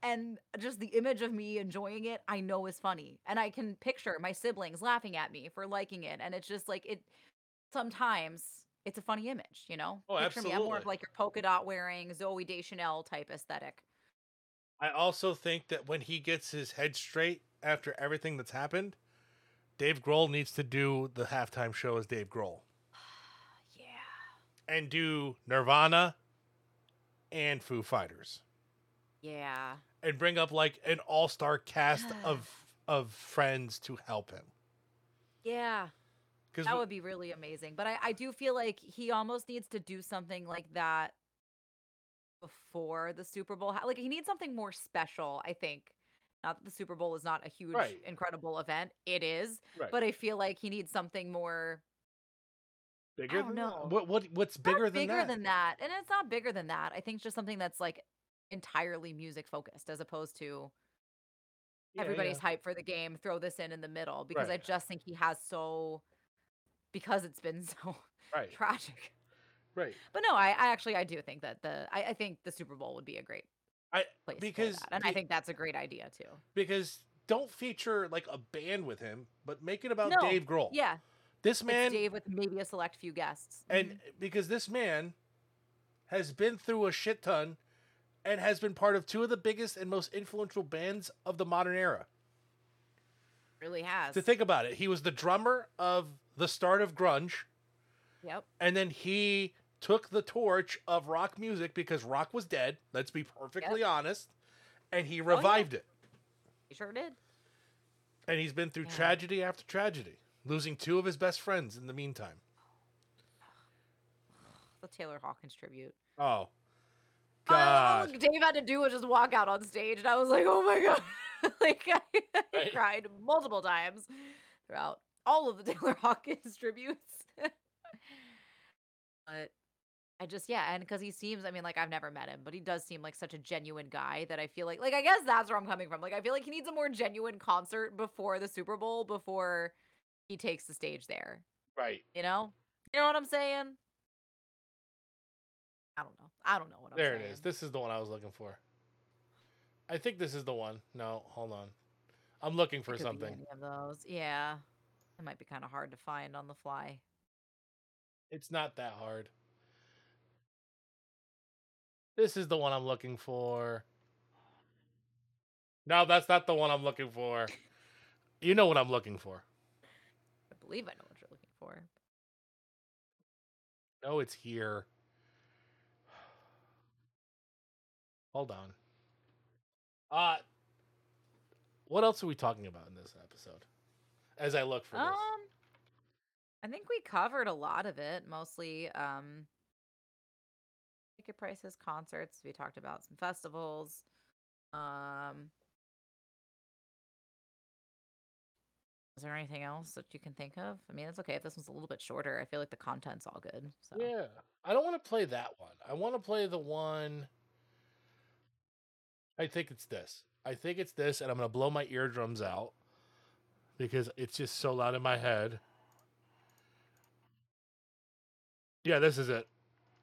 [SPEAKER 3] And just the image of me enjoying it i know is funny. And i can picture my siblings laughing at me for liking it and it's just like it sometimes it's a funny image you know?
[SPEAKER 2] Oh,
[SPEAKER 3] picture me i'm more of like your polka dot wearing Zooey Deschanel type aesthetic
[SPEAKER 2] I also think that when he gets his head straight after everything that's happened, Dave Grohl needs to do the halftime show as Dave Grohl
[SPEAKER 3] yeah
[SPEAKER 2] and do Nirvana, and Foo Fighters,
[SPEAKER 3] Yeah.
[SPEAKER 2] and bring up like an all-star cast of of friends to help him.
[SPEAKER 3] Yeah. That would be really amazing. But I, I do feel like he almost needs to do something like that before the Super Bowl. Like he needs something more special, I think. Not that the Super Bowl is not a huge,
[SPEAKER 2] Right.
[SPEAKER 3] incredible event. It is.
[SPEAKER 2] Right.
[SPEAKER 3] But I feel like he needs something more
[SPEAKER 2] bigger
[SPEAKER 3] don't
[SPEAKER 2] than
[SPEAKER 3] know.
[SPEAKER 2] that? What what what's bigger than
[SPEAKER 3] bigger
[SPEAKER 2] that?
[SPEAKER 3] than that. And it's not bigger than that. I think it's just something that's like entirely music focused as opposed to
[SPEAKER 2] Yeah,
[SPEAKER 3] everybody's
[SPEAKER 2] yeah.
[SPEAKER 3] hype for the game, throw this in in the middle because I just think he has so because it's been so
[SPEAKER 2] right,
[SPEAKER 3] tragic.
[SPEAKER 2] Right.
[SPEAKER 3] But no, I, I actually I do think that the I, I think the Super Bowl would be a great
[SPEAKER 2] I
[SPEAKER 3] place
[SPEAKER 2] because
[SPEAKER 3] and I think that's a great idea too.
[SPEAKER 2] because don't feature like a band with him, but make it about
[SPEAKER 3] No,
[SPEAKER 2] Dave Grohl.
[SPEAKER 3] Yeah,
[SPEAKER 2] this
[SPEAKER 3] it's
[SPEAKER 2] man
[SPEAKER 3] Dave with maybe a select few guests.
[SPEAKER 2] and
[SPEAKER 3] Mhm.
[SPEAKER 2] because this man has been through a shit ton and has been part of two of the biggest and most influential bands of the modern era.
[SPEAKER 3] really has.
[SPEAKER 2] To think about it, he was the drummer of the start of grunge,
[SPEAKER 3] yep.
[SPEAKER 2] and then he took the torch of rock music because rock was dead. Let's be perfectly honest, and he oh,
[SPEAKER 3] yeah.
[SPEAKER 2] revived it.
[SPEAKER 3] He sure did.
[SPEAKER 2] And he's been through
[SPEAKER 3] Yeah.
[SPEAKER 2] tragedy after tragedy, losing two of his best friends in the meantime.
[SPEAKER 3] The Taylor Hawkins tribute.
[SPEAKER 2] Oh,
[SPEAKER 3] All
[SPEAKER 2] God.
[SPEAKER 3] Dave had to do was just walk out on stage, and I was like, "Oh my god!" like I, I
[SPEAKER 2] Right.
[SPEAKER 3] cried multiple times throughout all of the Taylor Hawkins tributes. but I just yeah, and because he seems, I mean, like I've never met him, but he does seem like such a genuine guy that I feel like, like I guess that's where I'm coming from. Like I feel like he needs a more genuine concert before the Super Bowl before he takes the stage there.
[SPEAKER 2] right.
[SPEAKER 3] You know, you know what I'm saying? I don't know. I don't know what I'm saying.
[SPEAKER 2] There
[SPEAKER 3] saying.
[SPEAKER 2] it is. This is the one I was looking for. I think this is the one. No, hold on. I'm looking for
[SPEAKER 3] It could be
[SPEAKER 2] something.
[SPEAKER 3] of those. Yeah. It might be kind of hard to find on the fly.
[SPEAKER 2] It's not that hard. This is the one I'm looking for. No, that's not the one I'm looking for. You know what I'm looking for.
[SPEAKER 3] I believe I know what you're looking for.
[SPEAKER 2] No, it's here. Hold on. Uh what else are we talking about in this episode? As I look for
[SPEAKER 3] Um,
[SPEAKER 2] this.
[SPEAKER 3] I think we covered a lot of it, mostly um ticket prices, concerts. We talked about some festivals. Um Is there anything else that you can think of? I mean, it's okay if this one's a little bit shorter. I feel like the content's all good. So
[SPEAKER 2] Yeah. I don't want to play that one. I want to play the one. I think it's this. I think it's this, and I'm to blow my eardrums out because it's just so loud in my head. Yeah, this is it.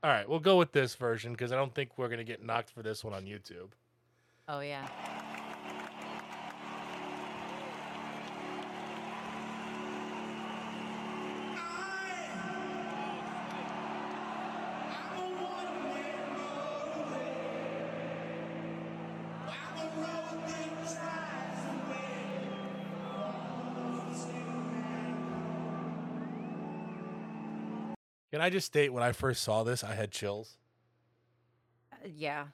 [SPEAKER 2] All right, we'll go with this version because I don't think we're going to get knocked for this one on YouTube.
[SPEAKER 3] Oh yeah.
[SPEAKER 2] I just state when I first saw this, I had chills?
[SPEAKER 3] Uh, Yeah.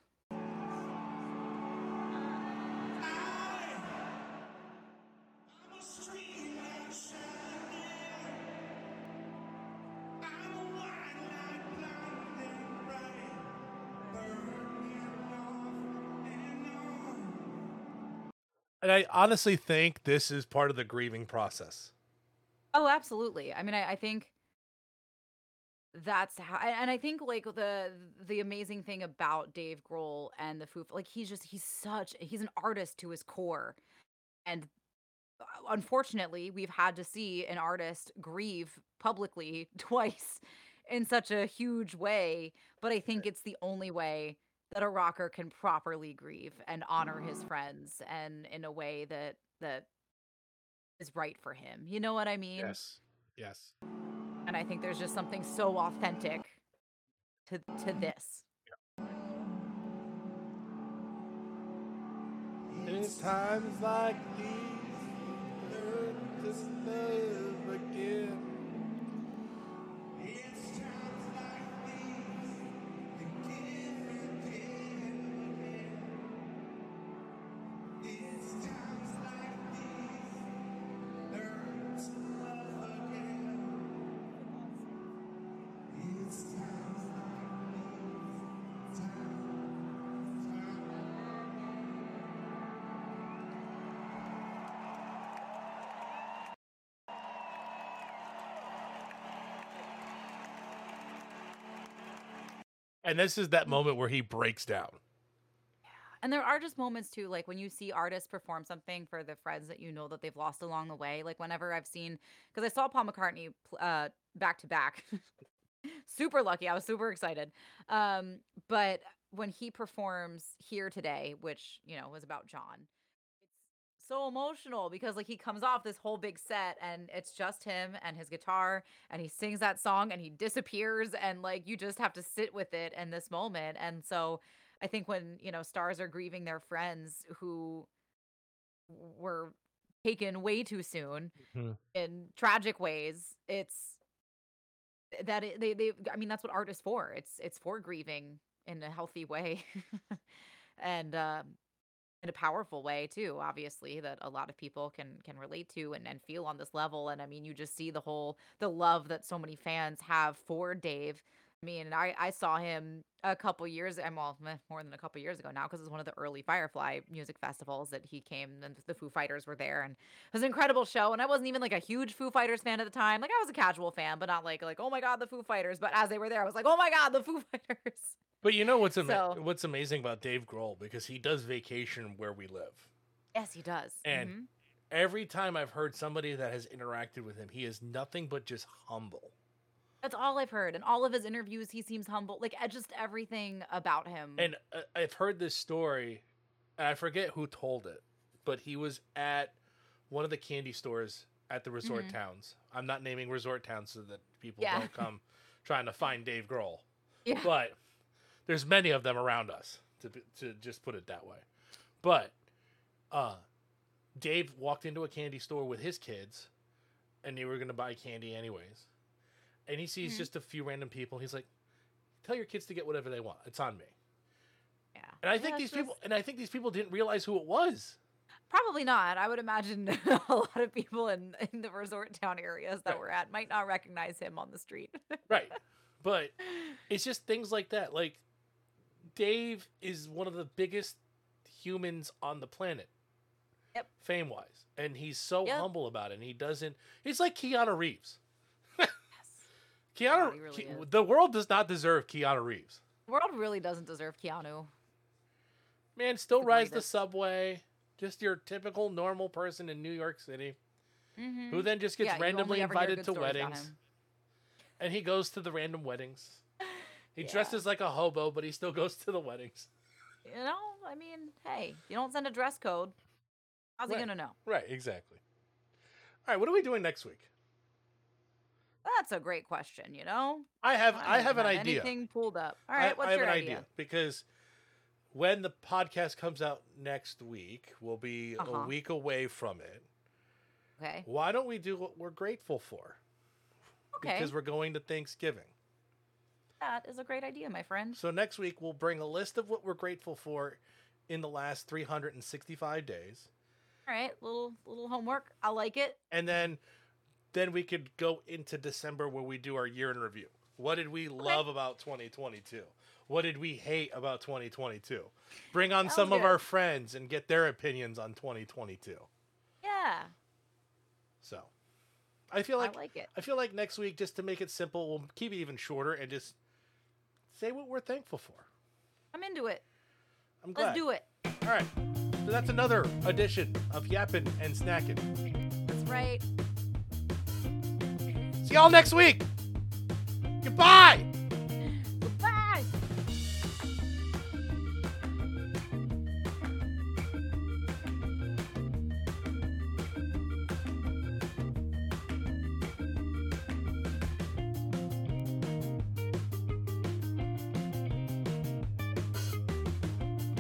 [SPEAKER 2] And I honestly think this is part of the grieving process.
[SPEAKER 3] Oh, absolutely. I mean, I, I think that's how, and and I think like the the amazing thing about Dave Grohl and the Foo, like he's just he's such he's an artist to his core, and uh, unfortunately, we've had to see an artist grieve publicly twice in such a huge way. But I think it's the only way that a rocker can properly grieve and honor his friends, and in a way that that is right for him. You know what I mean?
[SPEAKER 2] Yes. Yes.
[SPEAKER 3] And I think there's just something so authentic to to this.
[SPEAKER 2] Times like these to love again. And this is that moment where he breaks down. Yeah.
[SPEAKER 3] And there are just moments too, like when you see artists perform something for the friends that you know that they've lost along the way. Like whenever I've seen, because I saw Paul McCartney uh, back to back, super lucky. I was super excited. Um, but when he performs here today, which you know was about John, so emotional because like he comes off this whole big set and it's just him and his guitar and he sings that song and he disappears and like you just have to sit with it in this moment. And so I think when, you know, stars are grieving their friends who were taken way too soon
[SPEAKER 2] Mhm.
[SPEAKER 3] in tragic ways, it's that it, they they I mean that's what art is for. It's it's for grieving in a healthy way. and um in a powerful way too obviously that a lot of people can can relate to and, and feel on this level and i mean you just see the whole the love that so many fans have for dave I mean, I, I saw him a couple years, and well, more than a couple years ago now, because it was one of the early Firefly music festivals that he came, and the Foo Fighters were there, and it was an incredible show. And I wasn't even like a huge Foo Fighters fan at the time. Like I was a casual fan, but not like like oh my god, the Foo Fighters. But as they were there, I was like, oh my god, the Foo Fighters.
[SPEAKER 2] But you know what's ama-
[SPEAKER 3] So-
[SPEAKER 2] what's amazing about Dave Grohl because he does vacation where we live.
[SPEAKER 3] Yes, he does.
[SPEAKER 2] And
[SPEAKER 3] Mhm.
[SPEAKER 2] every time I've heard somebody that has interacted with him, he is nothing but just humble.
[SPEAKER 3] That's all I've heard. In all of his interviews, he seems humble. Like just everything about him.
[SPEAKER 2] And uh, I've heard this story, and I forget who told it, but he was at one of the candy stores at the resort
[SPEAKER 3] Mhm.
[SPEAKER 2] towns. I'm not naming resort towns so that people
[SPEAKER 3] Yeah.
[SPEAKER 2] don't come trying to find Dave Grohl.
[SPEAKER 3] yeah.
[SPEAKER 2] But there's many of them around us to to just put it that way. But uh Dave walked into a candy store with his kids and they were going to buy candy anyways. And he sees
[SPEAKER 3] Mhm.
[SPEAKER 2] just a few random people. He's like, "Tell your kids to get whatever they want. It's on me."
[SPEAKER 3] yeah.
[SPEAKER 2] And I think these people and I think these people didn't realize who it was.
[SPEAKER 3] Probably not. I would imagine a lot of people in, in the resort town areas that
[SPEAKER 2] Right.
[SPEAKER 3] we're at might not recognize him on the street.
[SPEAKER 2] Right. But it's just things like that. Like Dave is one of the biggest humans on the planet.
[SPEAKER 3] Yep.
[SPEAKER 2] Fame wise. And he's so
[SPEAKER 3] Yep.
[SPEAKER 2] humble about it. And he doesn't he's like Keanu Reeves. Keanu
[SPEAKER 3] really
[SPEAKER 2] Ke- the world does not deserve Keanu Reeves.
[SPEAKER 3] The world really doesn't deserve Keanu.
[SPEAKER 2] Man, still rides the subway. Just your typical normal person in New York City
[SPEAKER 3] Mhm.
[SPEAKER 2] who then just gets
[SPEAKER 3] Yeah,
[SPEAKER 2] randomly
[SPEAKER 3] only ever hear
[SPEAKER 2] invited to weddings. And he goes to the random weddings. He
[SPEAKER 3] Yeah.
[SPEAKER 2] dresses like a hobo, but he still goes to the weddings.
[SPEAKER 3] You know, I mean, hey, you don't send a dress code. How's
[SPEAKER 2] Right.
[SPEAKER 3] he gonna know?
[SPEAKER 2] Right, exactly. All right, what are we doing next week?
[SPEAKER 3] That's a great question. You know,
[SPEAKER 2] I have I,
[SPEAKER 3] don't
[SPEAKER 2] have an
[SPEAKER 3] have
[SPEAKER 2] idea.
[SPEAKER 3] Anything pulled up? All
[SPEAKER 2] I-
[SPEAKER 3] what's
[SPEAKER 2] I, have
[SPEAKER 3] your
[SPEAKER 2] an
[SPEAKER 3] idea?
[SPEAKER 2] because when the podcast comes out next week, we'll be a
[SPEAKER 3] Uh-huh.
[SPEAKER 2] week away from it.
[SPEAKER 3] Okay.
[SPEAKER 2] Why don't we do what we're grateful for?
[SPEAKER 3] Okay.
[SPEAKER 2] Because we're going to Thanksgiving.
[SPEAKER 3] That is a great idea, my friend.
[SPEAKER 2] So next week we'll bring a list of what we're grateful for in the last 365 days.
[SPEAKER 3] All right, little little homework. I like it.
[SPEAKER 2] And then then we could go into December where we do our year in review. What did we love about 2022? What did we hate about 2022? Bring on
[SPEAKER 3] Sounds
[SPEAKER 2] some of our friends and get their opinions on 2022.
[SPEAKER 3] Yeah,
[SPEAKER 2] So, I feel like
[SPEAKER 3] I like it.
[SPEAKER 2] I feel like next week just to make it simple, we'll keep it even shorter and just say what we're thankful for.
[SPEAKER 3] I'm into it.
[SPEAKER 2] I'm glad.
[SPEAKER 3] Let's do it.
[SPEAKER 2] All right. So that's another edition of Yappin' and Snackin'.
[SPEAKER 3] That's right.
[SPEAKER 2] See y'all next week. Goodbye.